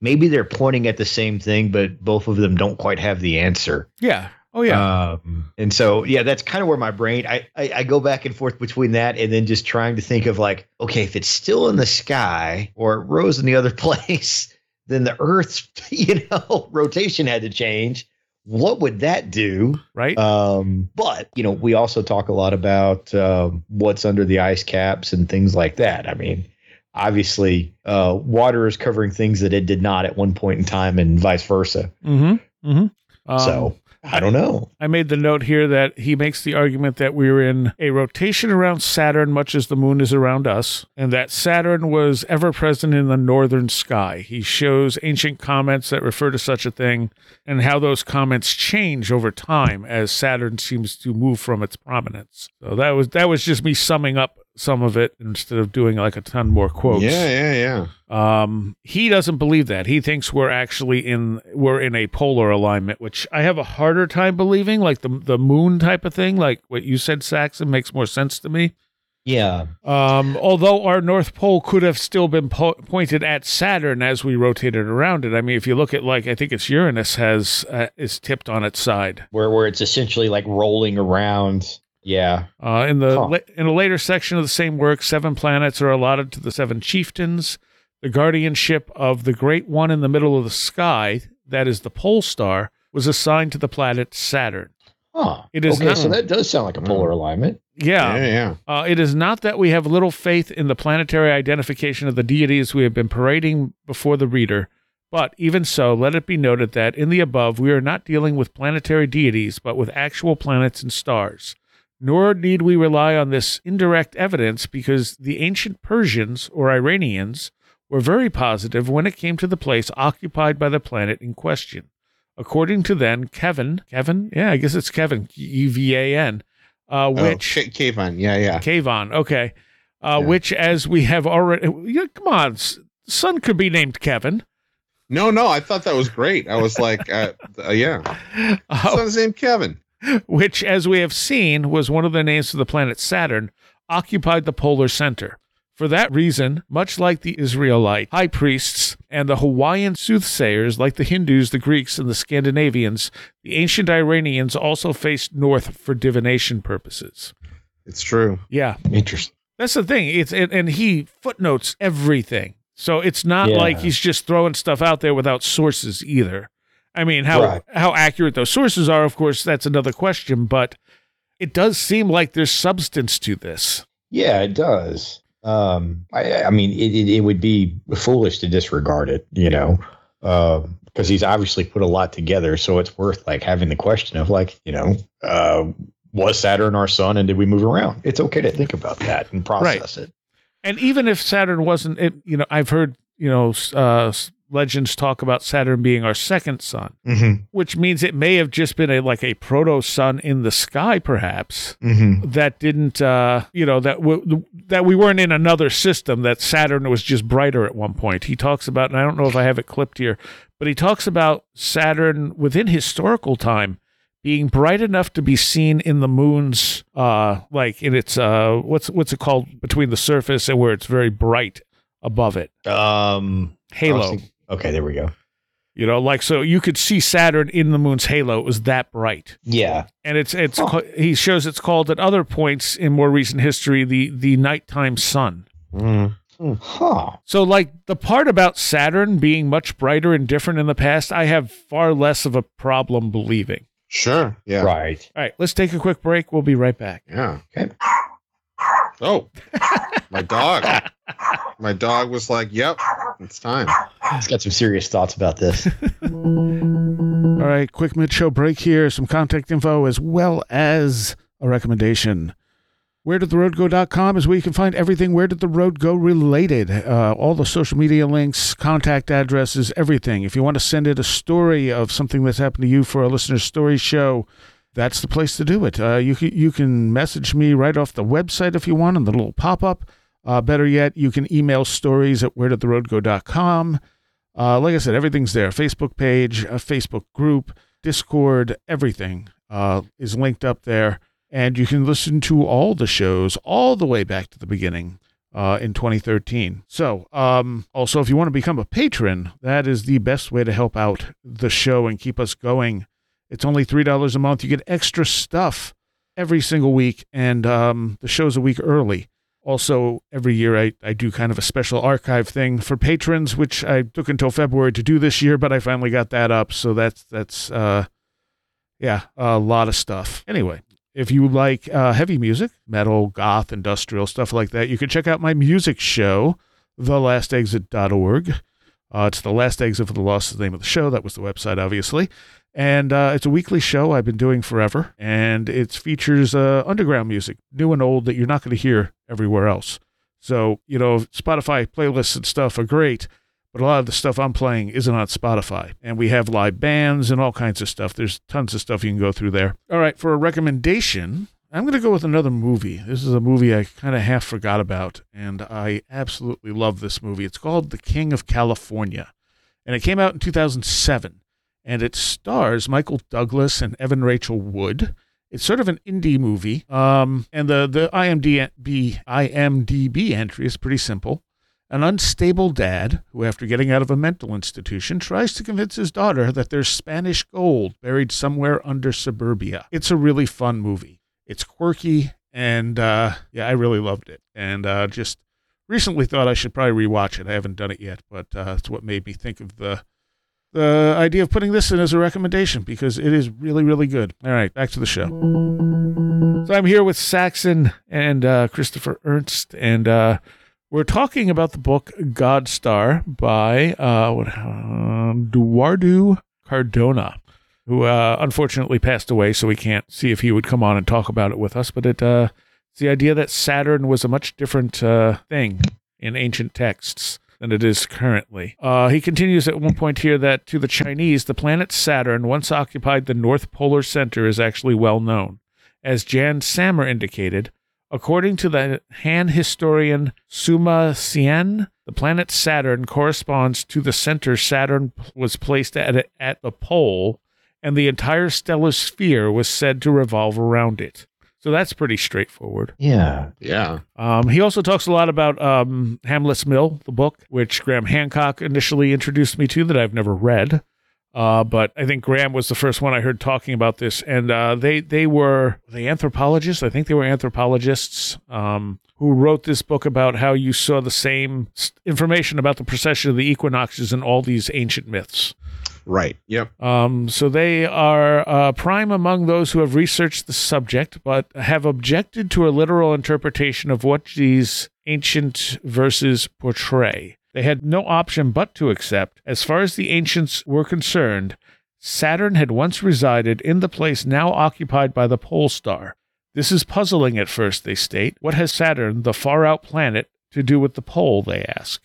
Speaker 3: maybe they're pointing at the same thing, but both of them don't quite have the answer.
Speaker 1: Yeah. Oh yeah.
Speaker 3: Um, and so, yeah, that's kind of where my brain, I, I, I go back and forth between that and then just trying to think of like, okay, if it's still in the sky or it rose in the other place, then the Earth's, you know, rotation had to change. What would that do?
Speaker 1: right.
Speaker 3: Um, but you know, we also talk a lot about um, what's under the ice caps and things like that. I mean, obviously, uh, water is covering things that it did not at one point in time, and vice versa.
Speaker 1: mm-hmm. Mm-hmm. Um,
Speaker 3: so I don't know.
Speaker 1: I made the note here that he makes the argument that we're in a rotation around Saturn, much as the moon is around us, and that Saturn was ever present in the northern sky. He shows ancient comments that refer to such a thing and how those comments change over time as Saturn seems to move from its prominence. So that was that was just me summing up some of it instead of doing like a ton more quotes.
Speaker 4: Yeah, yeah, yeah.
Speaker 1: Um, he doesn't believe that. He thinks we're actually in we're in a polar alignment, which I have a harder time believing. Like the the moon type of thing, like what you said, Saxon, makes more sense to me.
Speaker 3: Yeah.
Speaker 1: Um, although our North Pole could have still been po- pointed at Saturn as we rotated around it. I mean, if you look at like I think it's Uranus has uh, is tipped on its side.
Speaker 3: Where where it's essentially like rolling around. Yeah.
Speaker 1: Uh, in the
Speaker 3: Huh.
Speaker 1: la- in a later section of the same work, seven planets are allotted to the seven chieftains. The guardianship of the great one in the middle of the sky, that is the pole star, was assigned to the planet Saturn.
Speaker 3: Huh.
Speaker 1: It is
Speaker 3: okay,
Speaker 1: not-
Speaker 3: so that does sound like a polar alignment.
Speaker 1: Yeah,
Speaker 4: Yeah, yeah.
Speaker 1: Uh, it is not that we have little faith in the planetary identification of the deities we have been parading before the reader, but even so, let it be noted that in the above, we are not dealing with planetary deities, but with actual planets and stars. Nor need we rely on this indirect evidence because the ancient Persians or Iranians were very positive when it came to the place occupied by the planet in question. According to them, Kevin, Kevin, yeah, I guess it's Kevin, E V A N, uh, which
Speaker 4: oh, K- Kavan. Yeah, yeah.
Speaker 1: Kavon, okay. Uh,
Speaker 4: Yeah.
Speaker 1: Which, as we have already, yeah, come on, son could be named Kevin.
Speaker 4: No, no, I thought that was great. I was like, uh, uh, yeah.
Speaker 1: Uh,
Speaker 4: Son's name Kevin.
Speaker 1: Which, as we have seen, was one of the names for the planet Saturn, occupied the polar center. For that reason, much like the Israelite high priests and the Hawaiian soothsayers, like the Hindus, the Greeks, and the Scandinavians, the ancient Iranians also faced north for divination purposes.
Speaker 4: It's true.
Speaker 1: Yeah,
Speaker 3: Interesting.
Speaker 1: That's the thing. It's and, and he footnotes everything. So it's not
Speaker 3: Yeah.
Speaker 1: like he's just throwing stuff out there without sources either. I mean, how
Speaker 3: Right.
Speaker 1: how accurate those sources are, of course, that's another question, but it does seem like there's substance to this.
Speaker 3: Yeah, it does. Um, I, I mean, it, it, it would be foolish to disregard it, you know, because he's obviously put a lot together. So it's worth like having the question of like, you know, uh, was Saturn our sun and did we move around? It's okay to think about that and process it.
Speaker 1: And even if Saturn wasn't it, you know, I've heard, you know, uh, legends talk about Saturn being our second sun,
Speaker 3: Mm-hmm.
Speaker 1: which means it may have just been a like a proto sun in the sky perhaps.
Speaker 3: Mm-hmm.
Speaker 1: that didn't uh you know that w- that we weren't in another system that Saturn was just brighter at one point. He talks about and I don't know if I have it clipped here, but he talks about Saturn within historical time being bright enough to be seen in the moon's uh like in its uh what's what's it called between the surface and where it's very bright above it.
Speaker 3: Um,
Speaker 1: Halo.
Speaker 3: thinking- okay, there we go.
Speaker 1: You know, like so you could see Saturn in the moon's halo. It was that bright.
Speaker 3: Yeah.
Speaker 1: and it's it's
Speaker 3: Huh.
Speaker 1: he shows it's called at other points in more recent history the the nighttime sun.
Speaker 4: Mm.
Speaker 3: Huh.
Speaker 1: So like the part about Saturn being much brighter and different in the past, I have far less of a problem believing.
Speaker 4: Sure. Yeah.
Speaker 3: Right.
Speaker 1: All right, let's take a quick break. We'll be right back.
Speaker 4: Yeah.
Speaker 3: Okay.
Speaker 4: Oh, my dog. My dog was like, "Yep, it's time."
Speaker 3: He's got some serious thoughts about this.
Speaker 1: All right, quick mid show break here, some contact info as well as a recommendation. Where did the road go.com is where you can find everything Where Did the Road Go related. Uh, all the social media links, contact addresses, everything. If you want to send it a story of something that's happened to you for a listener's story show, that's the place to do it. Uh, you, can, you can message me right off the website if you want on the little pop up. Uh, better yet, you can email stories at wheredidtheroadgo.com. Uh, like I said, everything's there. Facebook page, a Facebook group, Discord, everything uh, is linked up there. And you can listen to all the shows all the way back to the beginning uh, in 2013. So, um, also, if you want to become a patron, that is the best way to help out the show and keep us going. It's only $3 a month. You get extra stuff every single week, and um, the show's a week early. Also, every year I, I do kind of a special archive thing for patrons, which I took until February to do this year, but I finally got that up. So that's that's uh, yeah, a lot of stuff. Anyway, if you like uh, heavy music, metal, goth, industrial stuff like that, you can check out my music show, thelastexit.org. Uh, it's the Last Exit for the Lost is the name of the show. That was the website, obviously. And uh, it's a weekly show I've been doing forever. And it features uh, underground music, new and old, that you're not going to hear everywhere else. So, you know, Spotify playlists and stuff are great, but a lot of the stuff I'm playing isn't on Spotify. And we have live bands and all kinds of stuff. There's tons of stuff you can go through there. All right, for a recommendation, I'm going to go with another movie. This is a movie I kind of half forgot about, and I absolutely love this movie. It's called The King of California, and it came out in 2007 and it stars Michael Douglas and Evan Rachel Wood. It's sort of an indie movie, um, and the the IMDb IMDb entry is pretty simple. An unstable dad who, after getting out of a mental institution, tries to convince his daughter that there's Spanish gold buried somewhere under suburbia. It's a really fun movie. It's quirky, and uh, yeah, I really loved it. And uh, just recently thought I should probably rewatch it. I haven't done it yet, but uh, it's what made me think of the the idea of putting this in as a recommendation because it is really, really good. All right, back to the show. So I'm here with Saxon and uh, Christopher Ernst, and uh, we're talking about the book God Star by uh, what, uh, Dwardu Cardona, who uh, unfortunately passed away, so we can't see if he would come on and talk about it with us. But it, uh, it's the idea that Saturn was a much different uh, thing in ancient texts than it is currently. Uh, he continues at one point here that to the Chinese, the planet Saturn once occupied the North Polar Center is actually well known. As Jan Sammer indicated, according to the Han historian Sima Qian, the planet Saturn corresponds to the center Saturn was placed at, at the pole, and the entire stellar sphere was said to revolve around it. So that's pretty straightforward.
Speaker 3: Yeah.
Speaker 4: Yeah.
Speaker 1: Um, he also talks a lot about um, Hamlet's Mill, the book, which Graham Hancock initially introduced me to, that I've never read. Uh, but I think Graham was the first one I heard talking about this, and uh, they they were the anthropologists. I think they were anthropologists um, who wrote this book about how you saw the same information about the precession of the equinoxes in all these ancient myths.
Speaker 4: Right. Yep.
Speaker 1: Um, so they are uh, prime among those who have researched the subject, but have objected to a literal interpretation of what these ancient verses portray. They had no option but to accept, as far as the ancients were concerned, Saturn had once resided in the place now occupied by the pole star. This is puzzling at first, they state. What has Saturn, the far out planet, to do with the pole, they ask.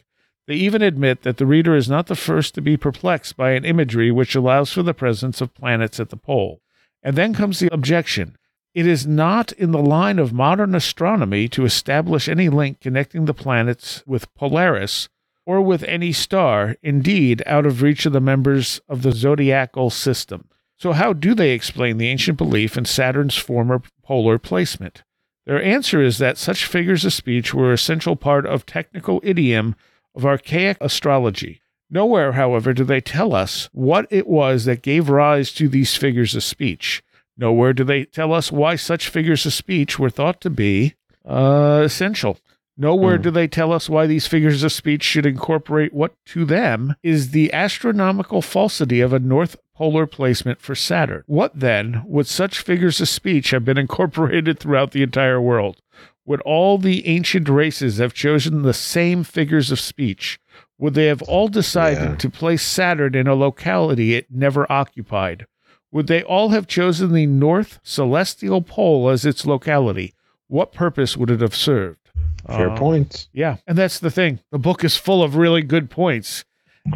Speaker 1: They even admit that the reader is not the first to be perplexed by an imagery which allows for the presence of planets at the pole. And then comes the objection. It is not in the line of modern astronomy to establish any link connecting the planets with Polaris or with any star, indeed, out of reach of the members of the zodiacal system. So, how do they explain the ancient belief in Saturn's former polar placement? Their answer is that such figures of speech were essential part of technical idiom of archaic astrology. Nowhere, however, do they tell us what it was that gave rise to these figures of speech. Nowhere do they tell us why such figures of speech were thought to be uh, essential. Nowhere
Speaker 3: Hmm.
Speaker 1: do they tell us why these figures of speech should incorporate what to them is the astronomical falsity of a north polar placement for Saturn. What then would such figures of speech have been incorporated throughout the entire world? Would all the ancient races have chosen the same figures of speech? Would they have all decided
Speaker 4: Yeah.
Speaker 1: to place Saturn in a locality it never occupied? Would they all have chosen the North Celestial Pole as its locality? What purpose would it have served?
Speaker 3: Fair
Speaker 1: Uh,
Speaker 3: points.
Speaker 1: Yeah, and that's the thing. The book is full of really good points.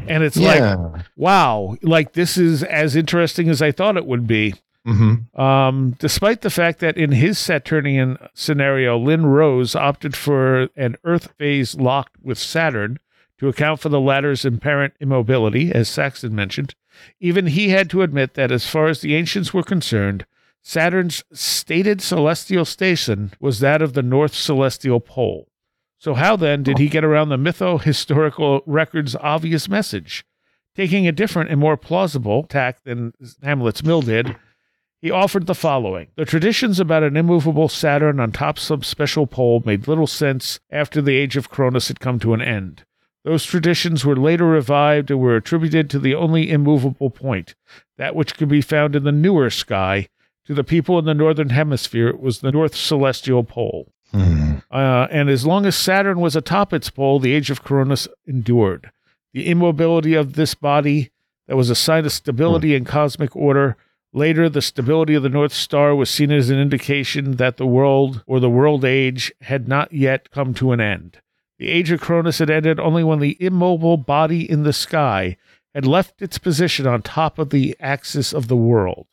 Speaker 1: And it's
Speaker 3: Yeah.
Speaker 1: like, wow, like this is as interesting as I thought it would be.
Speaker 3: Mm-hmm.
Speaker 1: Um, despite the fact that in his Saturnian scenario, Lynn Rose opted for an Earth phase locked with Saturn to account for the latter's apparent immobility, as Saxon mentioned, even he had to admit that as far as the ancients were concerned, Saturn's stated celestial station was that of the North Celestial Pole. So, how then did he get around the mytho historical record's obvious message? Taking a different and more plausible tack than Hamlet's Mill did, he offered the following The traditions about an immovable Saturn on top some special pole made little sense after the age of Cronus had come to an end. Those traditions were later revived and were attributed to the only immovable point, that which could be found in the newer sky. To the people in the northern hemisphere, it was the North Celestial Pole.
Speaker 3: Hmm.
Speaker 1: Uh, and as long as Saturn was atop its pole, the age of Cronus endured. the immobility of this body that was a sign of stability and cosmic order. Later, the stability of the North Star was seen as an indication that the world or the world age had not yet come to an end. The age of Cronus had ended only when the immobile body in the sky had left its position on top of the axis of the world.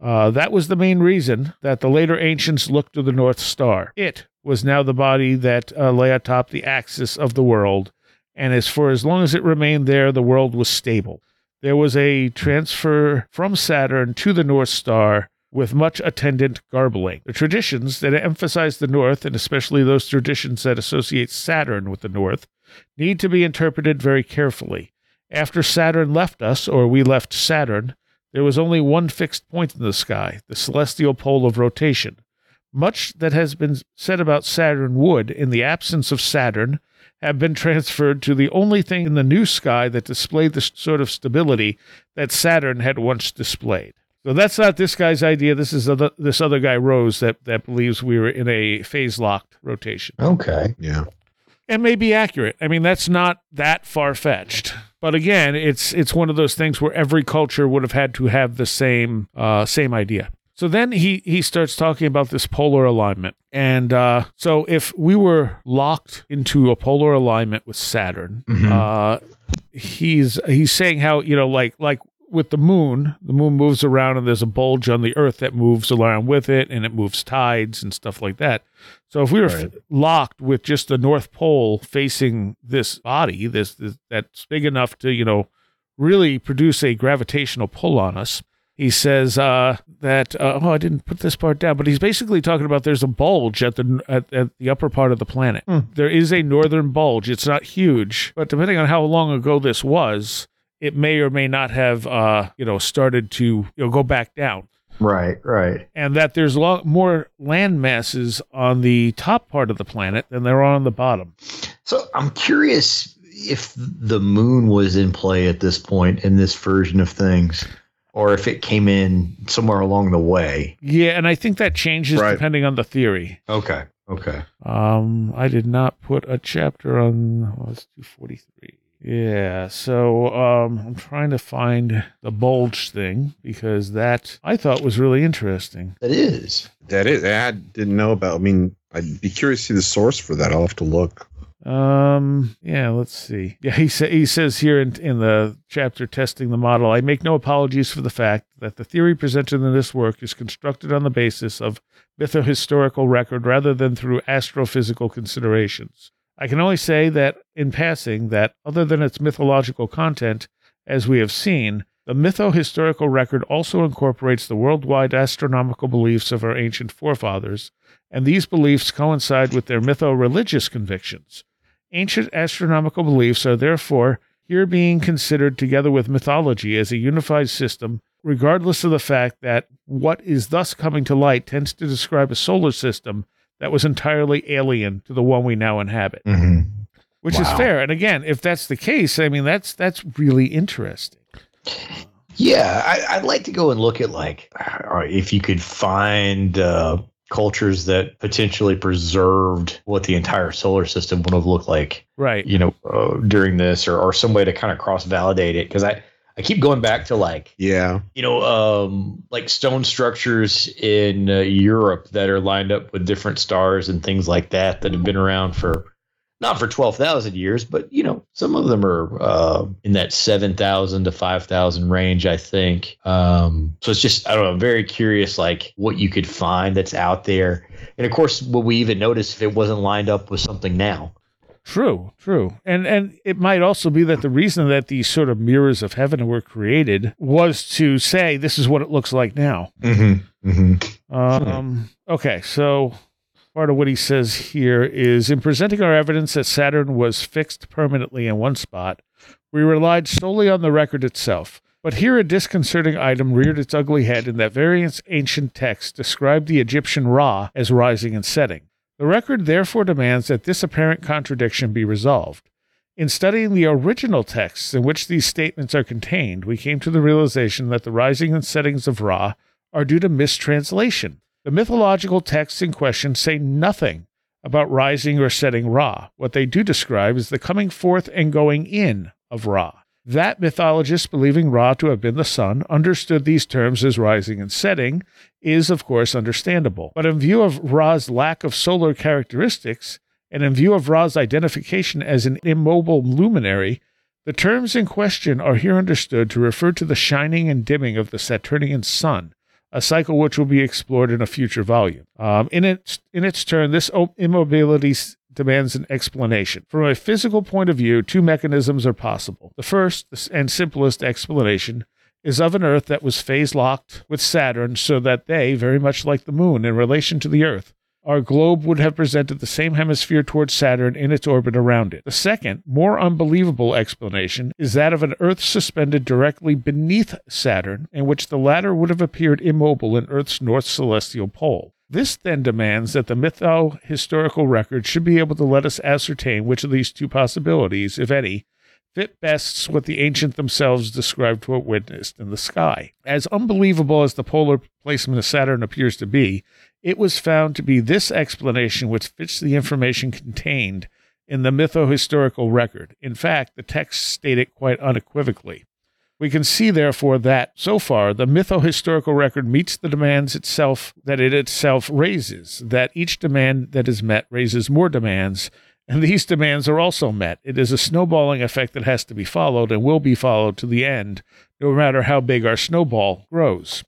Speaker 1: Uh, that was the main reason that the later ancients looked to the North Star. It was now the body that uh, lay atop the axis of the world, and as for as long as it remained there, the world was stable. There was a transfer from Saturn to the North Star with much attendant garbling. The traditions that emphasize the North, and especially those traditions that associate Saturn with the North, need to be interpreted very carefully. After Saturn left us, or we left Saturn, there was only one fixed point in the sky, the celestial pole of rotation. Much that has been said about Saturn would, in the absence of Saturn, have been transferred to the only thing in the new sky that displayed the sort of stability that Saturn had once displayed. So that's not this guy's idea. This is other, this other guy, Rose, that, that believes we were in a phase locked rotation.
Speaker 3: Okay.
Speaker 4: Yeah.
Speaker 1: And may be accurate. I mean, that's not that far fetched. But again, it's it's one of those things where every culture would have had to have the same uh, same idea. So then he he starts talking about this polar alignment, and uh, so if we were locked into a polar alignment with Saturn,
Speaker 3: Mhm.
Speaker 1: uh, he's he's saying how you know like like with the moon, the moon moves around and there's a bulge on the Earth that moves around with it, and it moves tides and stuff like that. So if we were
Speaker 3: Right.
Speaker 1: f- locked with just the North Pole facing this body, this, this that's big enough to you know really produce a gravitational pull on us. He says uh, that uh, oh I didn't put this part down, but he's basically talking about there's a bulge at the at, at the upper part of the planet.
Speaker 3: Hmm.
Speaker 1: There is a northern bulge. It's not huge, but depending on how long ago this was, it may or may not have uh, you know started to you know go back down
Speaker 3: Right, right.
Speaker 1: and that there's a lot more land masses on the top part of the planet than there are on the bottom.
Speaker 3: So I'm curious if the moon was in play at this point in this version of things, or if it came in somewhere along the way.
Speaker 1: Yeah, and I think that changes
Speaker 4: Right.
Speaker 1: depending on the theory.
Speaker 3: Okay. Okay.
Speaker 1: Um, I did not put a chapter on. Oh, it's two forty three. Yeah, so um, I'm trying to find the bulge thing because that I thought was really interesting.
Speaker 3: That is.
Speaker 4: That is, I didn't know about. I mean, I'd be curious to see the source for that. I'll have to look.
Speaker 1: Um, yeah, let's see. Yeah, he sa- he says here in in the chapter testing the model, I make no apologies for the fact that the theory presented in this work is constructed on the basis of mythohistorical record rather than through astrophysical considerations. I can only say that in passing that other than its mythological content, as we have seen, the mythohistorical record also incorporates the worldwide astronomical beliefs of our ancient forefathers, and these beliefs coincide with their mytho religious convictions. Ancient astronomical beliefs are therefore here being considered together with mythology as a unified system, regardless of the fact that what is thus coming to light tends to describe a solar system that was entirely alien to the one we now inhabit,
Speaker 3: hmm
Speaker 1: which is fair. And again, if that's the case, I mean that's that's really interesting.
Speaker 3: Yeah, I, I'd like to go and look at like uh, if you could find uh, cultures that potentially preserved what the entire solar system would have looked like,
Speaker 1: Right.
Speaker 3: you know, uh, during this, or, or some way to kind of cross validate it. Because I I keep going back to like
Speaker 4: Yeah.
Speaker 3: you know, um, like stone structures in uh, Europe that are lined up with different stars and things like that that have been around for not for 12,000 years, but you know, some of them are uh, in that 7,000 to 5,000 range, I think. Um, so it's just, I don't know, I'm very curious, like what you could find that's out there. And of course, will we even notice if it wasn't lined up with something now?
Speaker 1: True, true. And and it might also be that the reason that these sort of mirrors of heaven were created was to say this is what it looks like now.
Speaker 3: Mm-hmm. Mm-hmm.
Speaker 1: Um, okay, so part of what he says here is in presenting our evidence that Saturn was fixed permanently in one spot, we relied solely on the record itself. But here a disconcerting item reared its ugly head in that various ancient texts described the Egyptian Ra as rising and setting. The record therefore demands that this apparent contradiction be resolved. In studying the original texts in which these statements are contained, we came to the realization that the rising and settings of Ra are due to mistranslation. The mythological texts in question say nothing about rising or setting Ra. What they do describe is the coming forth and going in of Ra. That mythologist, believing Ra to have been the sun, understood these terms as rising and setting is, of course, understandable. But in view of Ra's lack of solar characteristics, and in view of Ra's identification as an immobile luminary, the terms in question are here understood to refer to the shining and dimming of the Saturnian sun, a cycle which will be explored in a future volume. Um, in, its, in its turn, this immobility demands an explanation. From a physical point of view, two mechanisms are possible. The first and simplest explanation is of an Earth that was phase locked with Saturn so that they, very much like the Moon in relation to the Earth, our globe would have presented the same hemisphere towards Saturn in its orbit around it. The second, more unbelievable explanation is that of an Earth suspended directly beneath Saturn, in which the latter would have appeared immobile in Earth's north celestial pole. This then demands that the mytho historical record should be able to let us ascertain which of these two possibilities, if any, fit best what the ancient themselves described what witnessed in the sky. As unbelievable as the polar placement of Saturn appears to be, it was found to be this explanation which fits the information contained in the mytho-historical record. In fact, the texts state it quite unequivocally. We can see, therefore, that so far the mytho-historical record meets the demands itself that it itself raises, that each demand that is met raises more demands, and these demands are also met. It is a snowballing effect that has to be followed and will be followed to the end, no matter how big our snowball grows.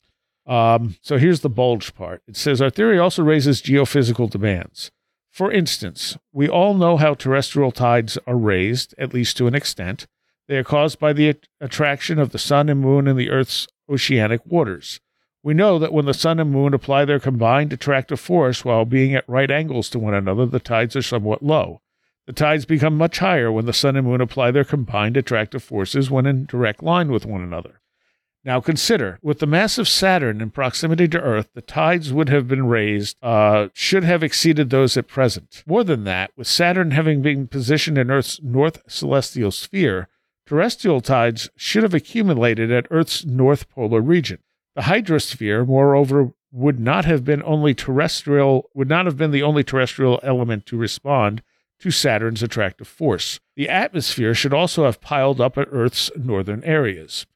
Speaker 1: Um, so here's the bulge part. It says our theory also raises geophysical demands. For instance, we all know how terrestrial tides are raised, at least to an extent. They are caused by the attraction of the sun and moon in the Earth's oceanic waters. We know that when the sun and moon apply their combined attractive force while being at right angles to one another, the tides are somewhat low. The tides become much higher when the sun and moon apply their combined attractive forces when in direct line with one another. Now consider, with the mass of Saturn in proximity to Earth, the tides would have been raised, uh, should have exceeded those at present. More than that, with Saturn having been positioned in Earth's north celestial sphere, Terrestrial tides should have accumulated at Earth's north polar region. The hydrosphere, moreover, would not have been only terrestrial would not have been the only terrestrial element to respond to Saturn's attractive force. The atmosphere should also have piled up at Earth's northern areas.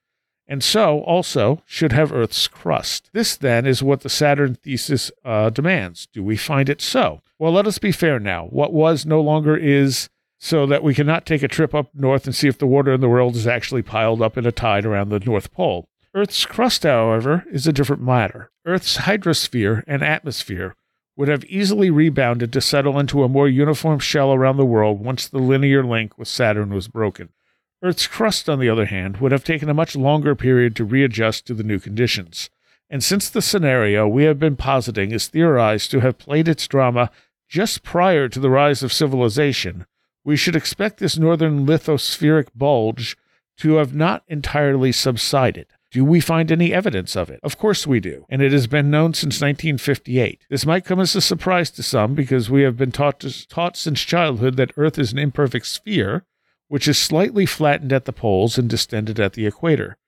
Speaker 1: And so also should have Earth's crust. This then is what the Saturn thesis uh, demands. Do we find it so? Well, let us be fair now. What was no longer is so that we cannot take a trip up north and see if the water in the world is actually piled up in a tide around the North Pole. Earth's crust, however, is a different matter. Earth's hydrosphere and atmosphere would have easily rebounded to settle into a more uniform shell around the world once the linear link with Saturn was broken. Earth's crust, on the other hand, would have taken a much longer period to readjust to the new conditions. And since the scenario we have been positing is theorized to have played its drama just prior to the rise of civilization, we should expect this northern lithospheric bulge to have not entirely subsided. Do we find any evidence of it? Of course we do, and it has been known since 1958. This might come as a surprise to some because we have been taught, to, taught since childhood that Earth is an imperfect sphere, which is slightly flattened at the poles and distended at the equator.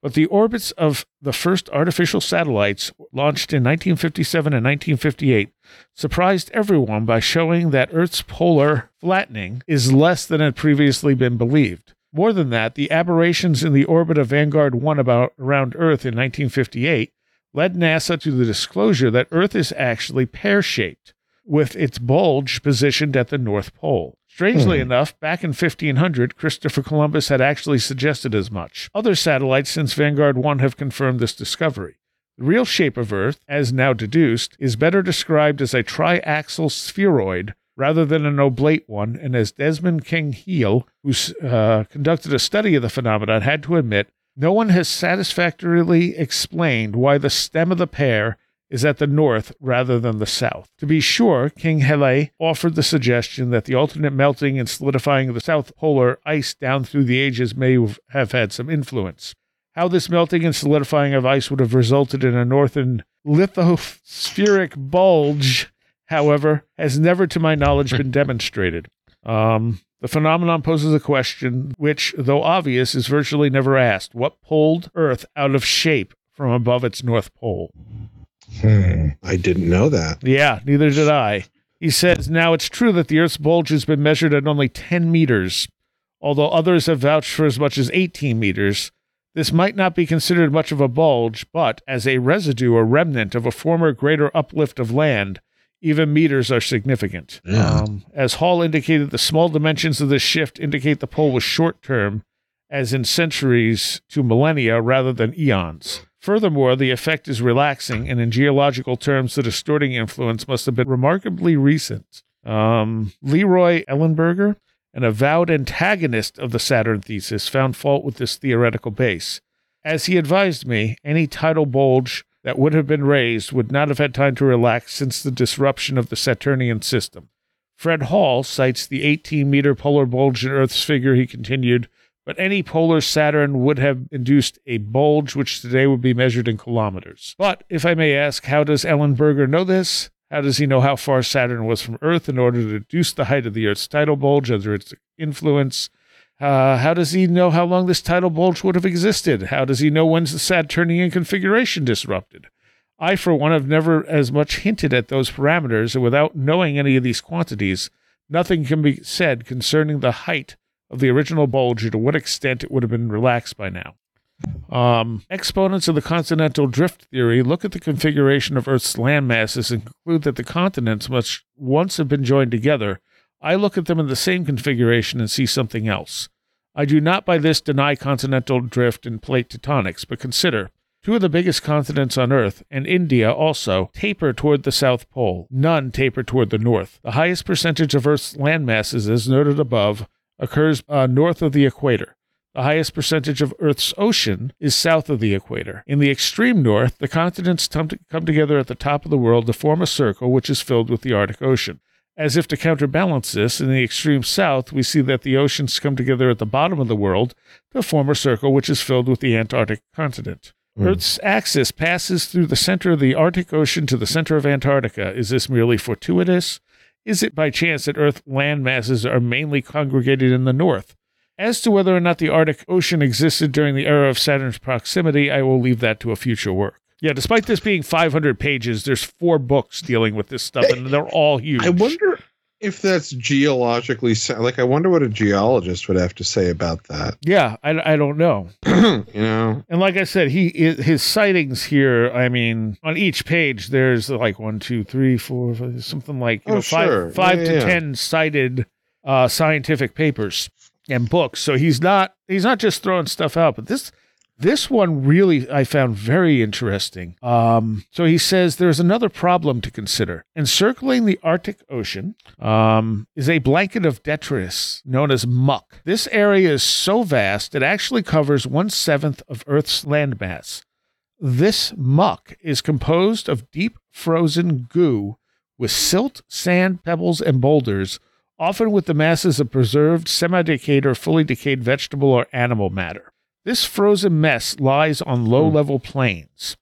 Speaker 1: But the orbits of the first artificial satellites, launched in 1957 and 1958, surprised everyone by showing that Earth's polar flattening is less than had previously been believed. More than that, the aberrations in the orbit of Vanguard 1 about around Earth in 1958 led NASA to the disclosure that Earth is actually pear shaped, with its bulge positioned at the North Pole. Strangely hmm. enough, back in 1500, Christopher Columbus had actually suggested as much. Other satellites since Vanguard 1 have confirmed this discovery. The real shape of Earth, as now deduced, is better described as a triaxial spheroid rather than an oblate one, and as Desmond King Hele, who uh, conducted a study of the phenomenon, had to admit, no one has satisfactorily explained why the stem of the pear is at the north rather than the south. To be sure, King Hele offered the suggestion that the alternate melting and solidifying of the south polar ice down through the ages may have had some influence. How this melting and solidifying of ice would have resulted in a northern lithospheric bulge, however, has never, to my knowledge, been demonstrated. Um, the phenomenon poses a question which, though obvious, is virtually never asked. What pulled Earth out of shape from above its north pole?
Speaker 4: Hmm. I didn't know that.
Speaker 1: Yeah, neither did I. He says, now it's true that the Earth's bulge has been measured at only 10 meters. Although others have vouched for as much as 18 meters, this might not be considered much of a bulge, but as a residue or remnant of a former greater uplift of land, even meters are significant.
Speaker 4: Yeah.
Speaker 1: Um, as Hall indicated, the small dimensions of this shift indicate the pole was short term, as in centuries to millennia rather than eons. Furthermore, the effect is relaxing, and in geological terms, the distorting influence must have been remarkably recent. Um, Leroy Ellenberger, an avowed antagonist of the Saturn thesis, found fault with this theoretical base. As he advised me, any tidal bulge that would have been raised would not have had time to relax since the disruption of the Saturnian system. Fred Hall cites the 18 meter polar bulge in Earth's figure, he continued, but any polar Saturn would have induced a bulge which today would be measured in kilometers. But if I may ask, how does Ellenberger know this? How does he know how far Saturn was from Earth in order to reduce the height of the Earth's tidal bulge under its influence? Uh, how does he know how long this tidal bulge would have existed? How does he know when's the Saturnian configuration disrupted? I, for one, have never as much hinted at those parameters, and without knowing any of these quantities, nothing can be said concerning the height of the original bulge or to what extent it would have been relaxed by now. Um, exponents of the continental drift theory look at the configuration of Earth's land masses and conclude that the continents must once have been joined together. I look at them in the same configuration and see something else. I do not by this deny continental drift and plate tectonics, but consider two of the biggest continents on Earth, and India also, taper toward the South Pole. None taper toward the North. The highest percentage of Earth's land masses, as noted above, occurs uh, north of the equator. The highest percentage of Earth's ocean is south of the equator. In the extreme north, the continents come, to, come together at the top of the world to form a circle which is filled with the Arctic Ocean. As if to counterbalance this, in the extreme south, we see that the oceans come together at the bottom of the world to form a circle which is filled with the Antarctic continent.
Speaker 3: Hmm.
Speaker 1: Earth's axis passes through the center of the Arctic Ocean to the center of Antarctica. Is this merely fortuitous? Is it by chance that Earth land masses are mainly congregated in the north? As to whether or not the Arctic Ocean existed during the era of Saturn's proximity, I will leave that to a future work. Yeah, despite this being 500 pages, there's four books dealing with this stuff, and they're all huge.
Speaker 4: I wonder if that's geologically like. I wonder what a geologist would have to say about that.
Speaker 1: Yeah, I, I don't know.
Speaker 4: you know,
Speaker 1: And like I said, he his sightings here. I mean, on each page, there's like one, two, three, four, five, something like you
Speaker 4: Oh,
Speaker 1: know, five,
Speaker 4: sure.
Speaker 1: five
Speaker 4: Yeah,
Speaker 1: to
Speaker 4: yeah.
Speaker 1: ten cited uh, scientific papers and books. So he's not he's not just throwing stuff out, but this this one really I found very interesting. Um, so he says there's another problem to consider. Encircling the Arctic Ocean um, is a blanket of detritus known as muck. This area is so vast it actually covers one seventh of Earth's landmass. This muck is composed of deep frozen goo with silt, sand, pebbles, and boulders, often with the masses of preserved, semi decayed, or fully decayed vegetable or animal matter. This frozen mess lies on low hmm. level plains.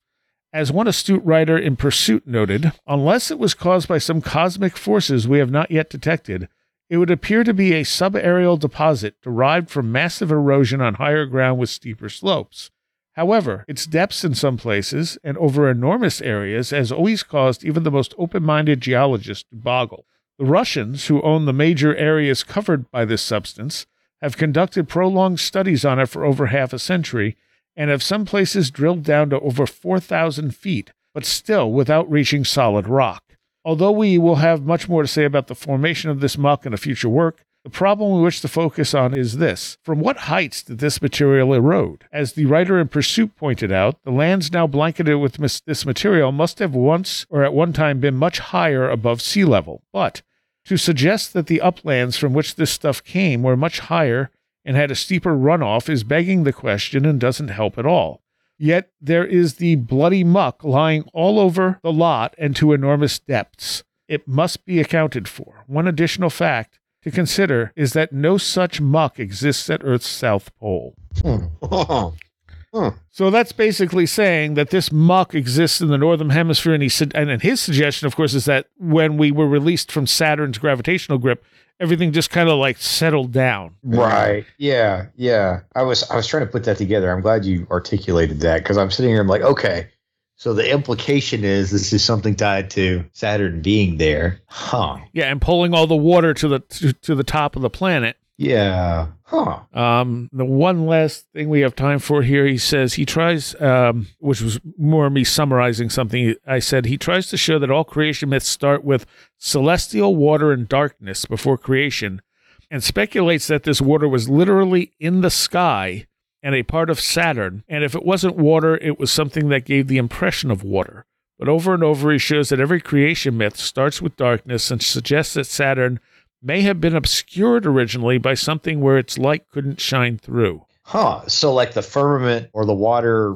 Speaker 1: As one astute writer in Pursuit noted, unless it was caused by some cosmic forces we have not yet detected, it would appear to be a subaerial deposit derived from massive erosion on higher ground with steeper slopes. However, its depths in some places and over enormous areas has always caused even the most open minded geologists to boggle. The Russians, who own the major areas covered by this substance, have conducted prolonged studies on it for over half a century and have some places drilled down to over 4,000 feet, but still without reaching solid rock. Although we will have much more to say about the formation of this muck in a future work, the problem we wish to focus on is this. From what heights did this material erode? As the writer in Pursuit pointed out, the lands now blanketed with mis- this material must have once or at one time been much higher above sea level. But to suggest that the uplands from which this stuff came were much higher and had a steeper runoff is begging the question and doesn't help at all. Yet there is the bloody muck lying all over the lot and to enormous depths. It must be accounted for. One additional fact to consider is that no such muck exists at Earth's south pole.
Speaker 4: Hmm. huh.
Speaker 1: So that's basically saying that this muck exists in the northern hemisphere, and he said, and and his suggestion, of course, is that when we were released from Saturn's gravitational grip, everything just kind of like settled down.
Speaker 3: Right. Yeah. Yeah. I was I was trying to put that together. I'm glad you articulated that because I'm sitting here. I'm like, okay. So the implication is this is something tied to Saturn being there, huh?
Speaker 1: Yeah, and pulling all the water to the to, to the top of the planet.
Speaker 3: Yeah. Huh.
Speaker 1: Um, the one last thing we have time for here, he says he tries, um, which was more me summarizing something I said. He tries to show that all creation myths start with celestial water and darkness before creation, and speculates that this water was literally in the sky and a part of Saturn. And if it wasn't water, it was something that gave the impression of water. But over and over, he shows that every creation myth starts with darkness and suggests that Saturn may have been obscured originally by something where its light couldn't shine through.
Speaker 3: Huh. So like the firmament or the water,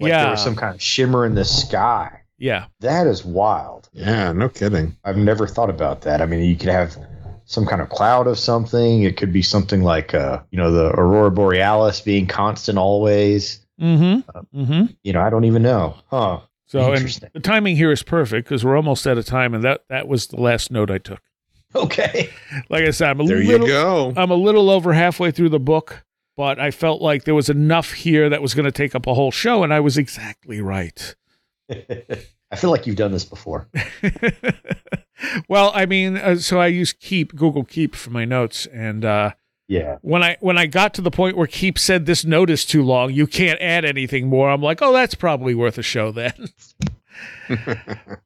Speaker 3: like
Speaker 1: Yeah.
Speaker 3: there was some kind of shimmer in the sky.
Speaker 1: Yeah.
Speaker 3: That is wild.
Speaker 4: Yeah, no kidding.
Speaker 3: I've never thought about that. I mean, you could have some kind of cloud of something. It could be something like, uh, you know, the aurora borealis being constant always.
Speaker 1: Mm-hmm. Mm-hmm.
Speaker 3: You know, I don't even know. Huh.
Speaker 1: So and
Speaker 3: Interesting.
Speaker 1: the timing here is perfect because we're almost out of time, and that that was the last note I took.
Speaker 3: Okay.
Speaker 1: Like I said, I'm a
Speaker 4: There
Speaker 1: little
Speaker 4: you go.
Speaker 1: I'm a little over halfway through the book, but I felt like there was enough here that was going to take up a whole show, and I was exactly right.
Speaker 3: I feel like you've done this before.
Speaker 1: well, I mean, uh, so I use Keep Google Keep for my notes, and uh,
Speaker 3: Yeah.
Speaker 1: when I when I got to the point where Keep said this note is too long, you can't add anything more. I'm like, oh, that's probably worth a show then.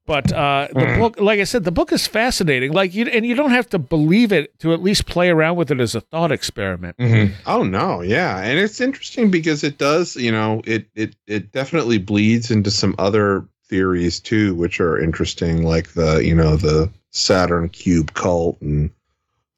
Speaker 1: But uh, the book, like I said, the book is fascinating. Like you, and you don't have to believe it to at least play around with it as a thought experiment.
Speaker 4: Oh no, yeah, and it's interesting because it does, you know, it it it definitely bleeds into some other theories too, which are interesting, like the you know the Saturn cube cult and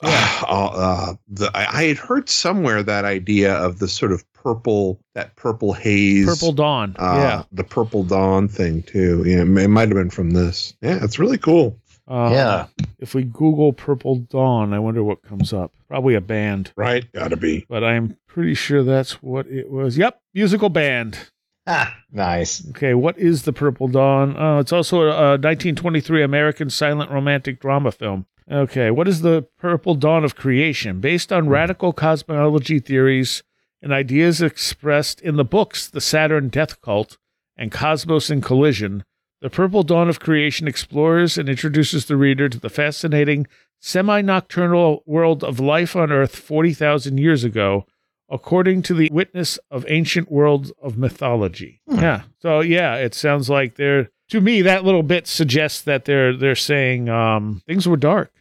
Speaker 1: Yeah.
Speaker 4: uh, uh, the I, I had heard somewhere that idea of the sort of purple that purple haze,
Speaker 1: Purple Dawn.
Speaker 4: uh,
Speaker 1: yeah.
Speaker 4: the purple dawn thing too. Yeah, it, it might have been from this. Yeah, it's really cool.
Speaker 1: Uh,
Speaker 3: yeah.
Speaker 1: If we Google Purple Dawn, I wonder what comes up. Probably a band,
Speaker 4: Right, gotta be.
Speaker 1: but I'm pretty sure that's what it was. Yep, musical band.
Speaker 3: Ah, nice.
Speaker 1: Okay, what is the Purple Dawn? Oh, it's also a 1923 American silent romantic drama film. Okay, what is the Purple Dawn of creation? Based on radical cosmology theories and ideas expressed in the books The Saturn Death Cult and Cosmos in Collision, the Purple Dawn of creation explores and introduces the reader to the fascinating semi nocturnal world of life on Earth 40,000 years ago according to the witness of ancient worlds of mythology. Yeah. So yeah, it sounds like they're to me that little bit suggests that they're they're saying um, things were dark.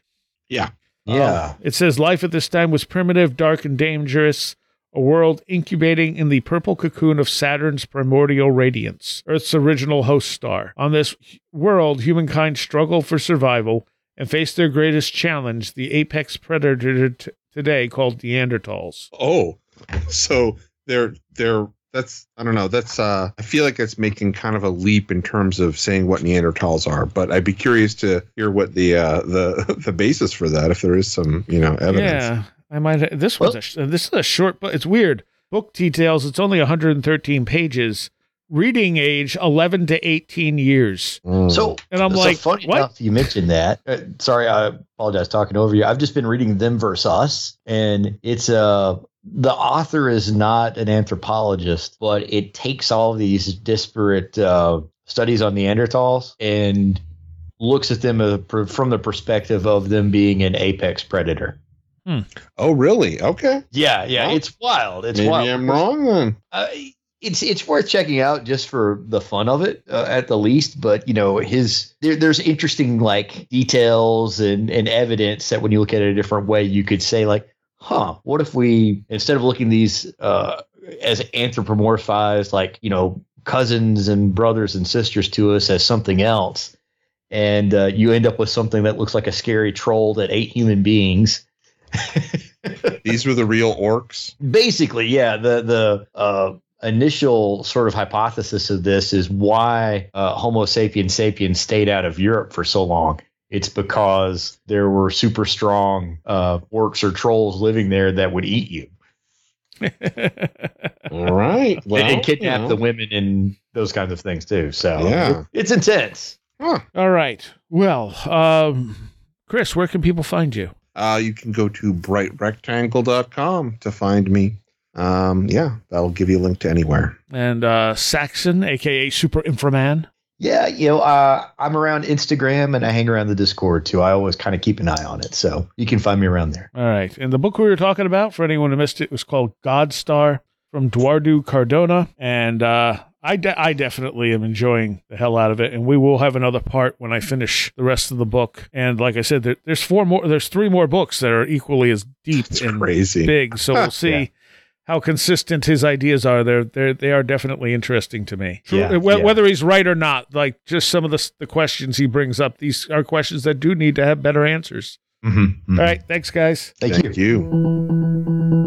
Speaker 4: Yeah.
Speaker 3: Yeah.
Speaker 1: It says life at this time was primitive, dark, and dangerous. A world incubating in the purple cocoon of Saturn's primordial radiance, Earth's original host star. On this world, humankind struggled for survival and faced their greatest challenge, the apex predator t- today called Neanderthals.
Speaker 4: Oh, so they're they're that's I don't know. That's uh I feel like it's making kind of a leap in terms of saying what Neanderthals are, but I'd be curious to hear what the uh the the basis for that if there is some, you know, evidence.
Speaker 1: Yeah, I might. This one's a, this is a short, but it's weird. Book details. It's only 113 pages. Reading age 11 to 18 years.
Speaker 4: Mm.
Speaker 3: So,
Speaker 1: And I'm
Speaker 3: so
Speaker 1: like,
Speaker 3: funny
Speaker 1: what?
Speaker 3: enough you mentioned that. Uh, sorry, I apologize talking over you. I've just been reading Them versus Us, and it's uh the author is not an anthropologist, but it takes all these disparate uh, studies on Neanderthals and looks at them uh, pr- from the perspective of them being an apex predator.
Speaker 4: Oh really? Okay.
Speaker 3: Yeah, yeah,
Speaker 4: Well,
Speaker 3: it's wild. It's
Speaker 4: Maybe
Speaker 3: wild.
Speaker 4: I'm wrong then.
Speaker 3: Uh, it's it's worth checking out just for the fun of it uh, at the least but you know his there, there's interesting like details and, and evidence that when you look at it a different way you could say like huh what if we instead of looking these uh, as anthropomorphized like you know cousins and brothers and sisters to us as something else and uh, you end up with something that looks like a scary troll that ate human beings
Speaker 4: These were the real orcs.
Speaker 3: basically yeah the the uh initial sort of hypothesis of this is why uh, homo sapiens sapiens stayed out of europe for so long it's because there were super strong uh, orcs or trolls living there that would eat you
Speaker 4: All right. Well,
Speaker 3: and, and kidnap
Speaker 4: you know.
Speaker 3: the women and those kinds of things too so
Speaker 4: Yeah.
Speaker 3: it's intense
Speaker 4: Huh.
Speaker 1: All right. Well, um, Chris, where can people find you?
Speaker 4: Uh, you can go to brightrectangle.com to find me. Um, yeah, that'll give you a link to anywhere.
Speaker 1: And uh, Saxon, aka Super Inframan.
Speaker 3: Yeah, you know, uh, I'm around Instagram and I hang around the Discord too. I always kind of keep an eye on it, so you can find me around there.
Speaker 1: All right. And the book we were talking about, for anyone who missed it, was called God Star from Dwardu Cardona. And uh, I, de- I definitely am enjoying the hell out of it. And we will have another part when I finish the rest of the book. And like I said, there, there's four more, there's three more books that are equally as deep
Speaker 4: It's
Speaker 1: and
Speaker 4: crazy.
Speaker 1: big. So we'll see.
Speaker 3: Yeah.
Speaker 1: How consistent his ideas are? They're they they are definitely interesting to me.
Speaker 3: Yeah,
Speaker 1: Wh-
Speaker 3: yeah.
Speaker 1: Whether he's right or not, like just some of the the questions he brings up, these are questions that do need to have better answers.
Speaker 3: Mm-hmm.
Speaker 1: All right, thanks guys.
Speaker 3: Thank,
Speaker 4: Thank
Speaker 3: you.
Speaker 4: you.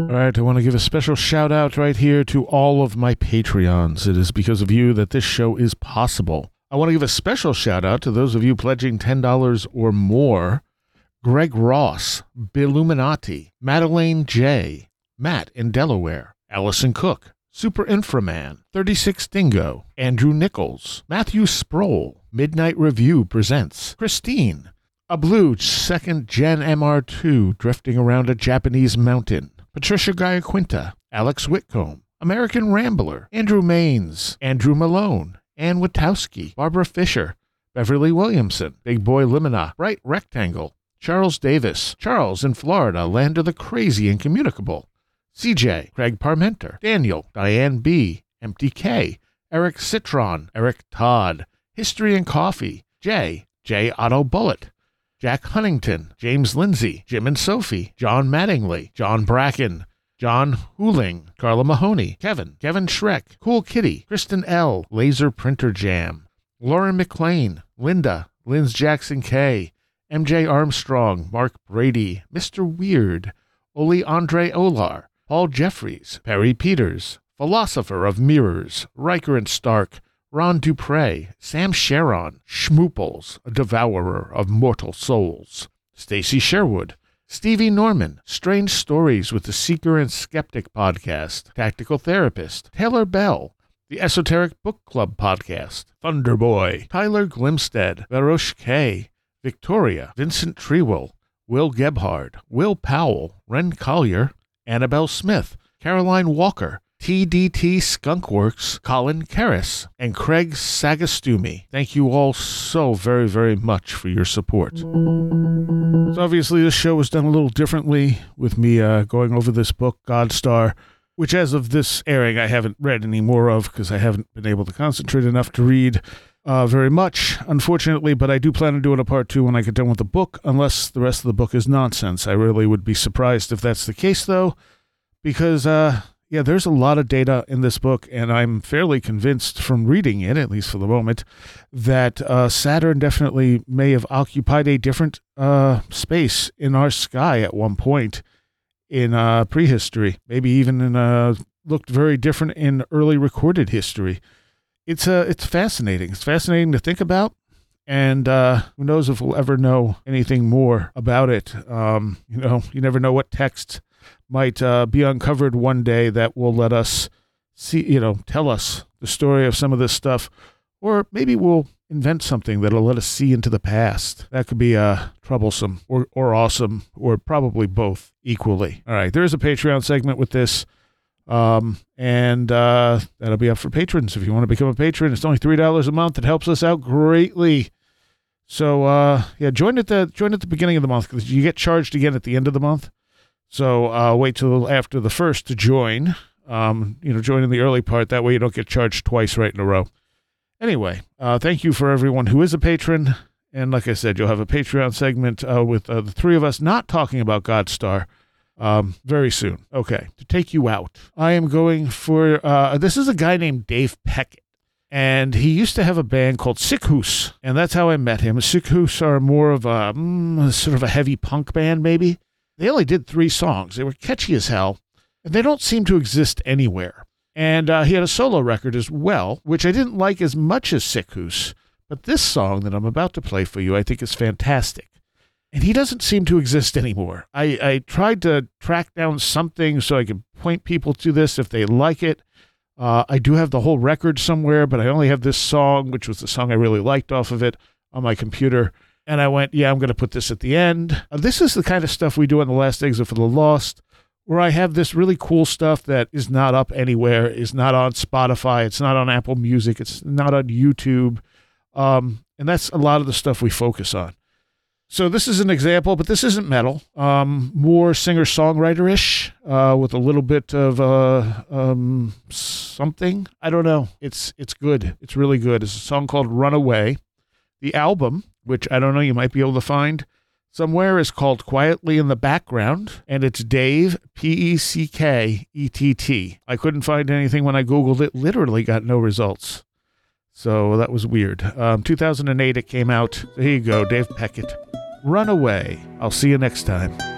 Speaker 1: All right, I want to give a special shout out right here to all of my Patreons. It is because of you that this show is possible. I want to give a special shout out to those of you pledging $10 or more Greg Ross, Billuminati, Madeleine J., Matt in Delaware, Allison Cook, Super Inframan, 36 Dingo, Andrew Nichols, Matthew Sproul, Midnight Review presents Christine, a blue second gen MR2 drifting around a Japanese mountain. Patricia Giaquinta, Alex Whitcomb, American Rambler, Andrew Maines, Andrew Malone, Ann Witowski, Barbara Fisher, Beverly Williamson, Big Boy Limina, Bright Rectangle, Charles Davis, Charles in Florida, Land of the Crazy and Communicable, CJ, Craig Parmenter, Daniel, Diane B, Empty K, Eric Citron, Eric Todd, History and Coffee, Jay, J. Otto Bullet, Jack Huntington, James Lindsay, Jim and Sophie, John Mattingly, John Bracken, John Hooling, Carla Mahoney, Kevin, Kevin Schreck, Cool Kitty, Kristen L, Laser Printer Jam, Lauren McLean, Linda, Linz Jackson K, MJ Armstrong, Mark Brady, Mr. Weird, Oli Andre Olar, Paul Jeffries, Perry Peters, Philosopher of Mirrors, Riker and Stark, Ron Dupre, Sam Sharon, Schmooples, a devourer of mortal souls, Stacy Sherwood, Stevie Norman, Strange Stories with the Seeker and Skeptic podcast, Tactical Therapist, Taylor Bell, the Esoteric Book Club podcast, Thunderboy, Tyler Glimstead, Varosh K, Victoria, Vincent Trewell, Will Gebhard, Will Powell, Ren Collier, Annabelle Smith, Caroline Walker, TDT Skunkworks, Colin Karras, and Craig Sagastumi. Thank you all so very, very much for your support. So obviously, this show was done a little differently with me uh, going over this book, Godstar, which as of this airing, I haven't read any more of because I haven't been able to concentrate enough to read uh, very much, unfortunately. But I do plan on doing a part two when I get done with the book, unless the rest of the book is nonsense. I really would be surprised if that's the case, though, because uh, yeah, there's a lot of data in this book, and I'm fairly convinced from reading it, at least for the moment, that uh, Saturn definitely may have occupied a different uh, space in our sky at one point in uh, prehistory, maybe even in uh, looked very different in early recorded history. It's uh, it's fascinating. It's fascinating to think about, and uh, who knows if we'll ever know anything more about it. Um, you know, you never know what texts might uh, be uncovered one day that will let us see, you know, tell us the story of some of this stuff, or maybe we'll invent something that'll let us see into the past. That could be uh, troublesome or, or awesome, or probably both equally. All right, there is a Patreon segment with this. Um, and uh, that'll be up for patrons. If you want to become a patron, it's only three dollars a month. It helps us out greatly. So uh, yeah, join at the join at the beginning of the month because you get charged again at the end of the month. So uh, wait till after the first to join. Um, you know, join in the early part. That way you don't get charged twice right in a row. Anyway, uh, thank you for everyone who is a patron. And like I said, you'll have a Patreon segment uh, with uh, the three of us not talking about Godstar um, very soon. Okay, to take you out, I am going for uh, this is a guy named Dave Peckett. And he used to have a band called Sikhus, and that's how I met him. Sikhus are more of a mm, sort of a heavy punk band, maybe. They only did three songs. They were catchy as hell, and they don't seem to exist anywhere. And uh, he had a solo record as well, which I didn't like as much as Sikhus. But this song that I'm about to play for you, I think is fantastic. And he doesn't seem to exist anymore. I, I tried to track down something so I could point people to this if they like it. Uh, I do have the whole record somewhere, but I only have this song, which was the song I really liked off of it, on my computer. And I went, yeah, I'm going to put this at the end. This is the kind of stuff we do on the last exit for the Lost, where I have this really cool stuff that is not up anywhere, is not on Spotify, it's not on Apple Music, it's not on YouTube. Um, and that's a lot of the stuff we focus on. So this is an example, but this isn't metal. Um, more singer songwriter ish, uh, with a little bit of uh, um, something. I don't know. It's it's good. It's really good. It's a song called "Runaway." The album, which I don't know, you might be able to find somewhere, is called "Quietly in the Background," and it's Dave P E C K E T T. I couldn't find anything when I googled it. Literally got no results. So that was weird. Um, 2008, it came out. There you go, Dave Peckett. Runaway. I'll see you next time.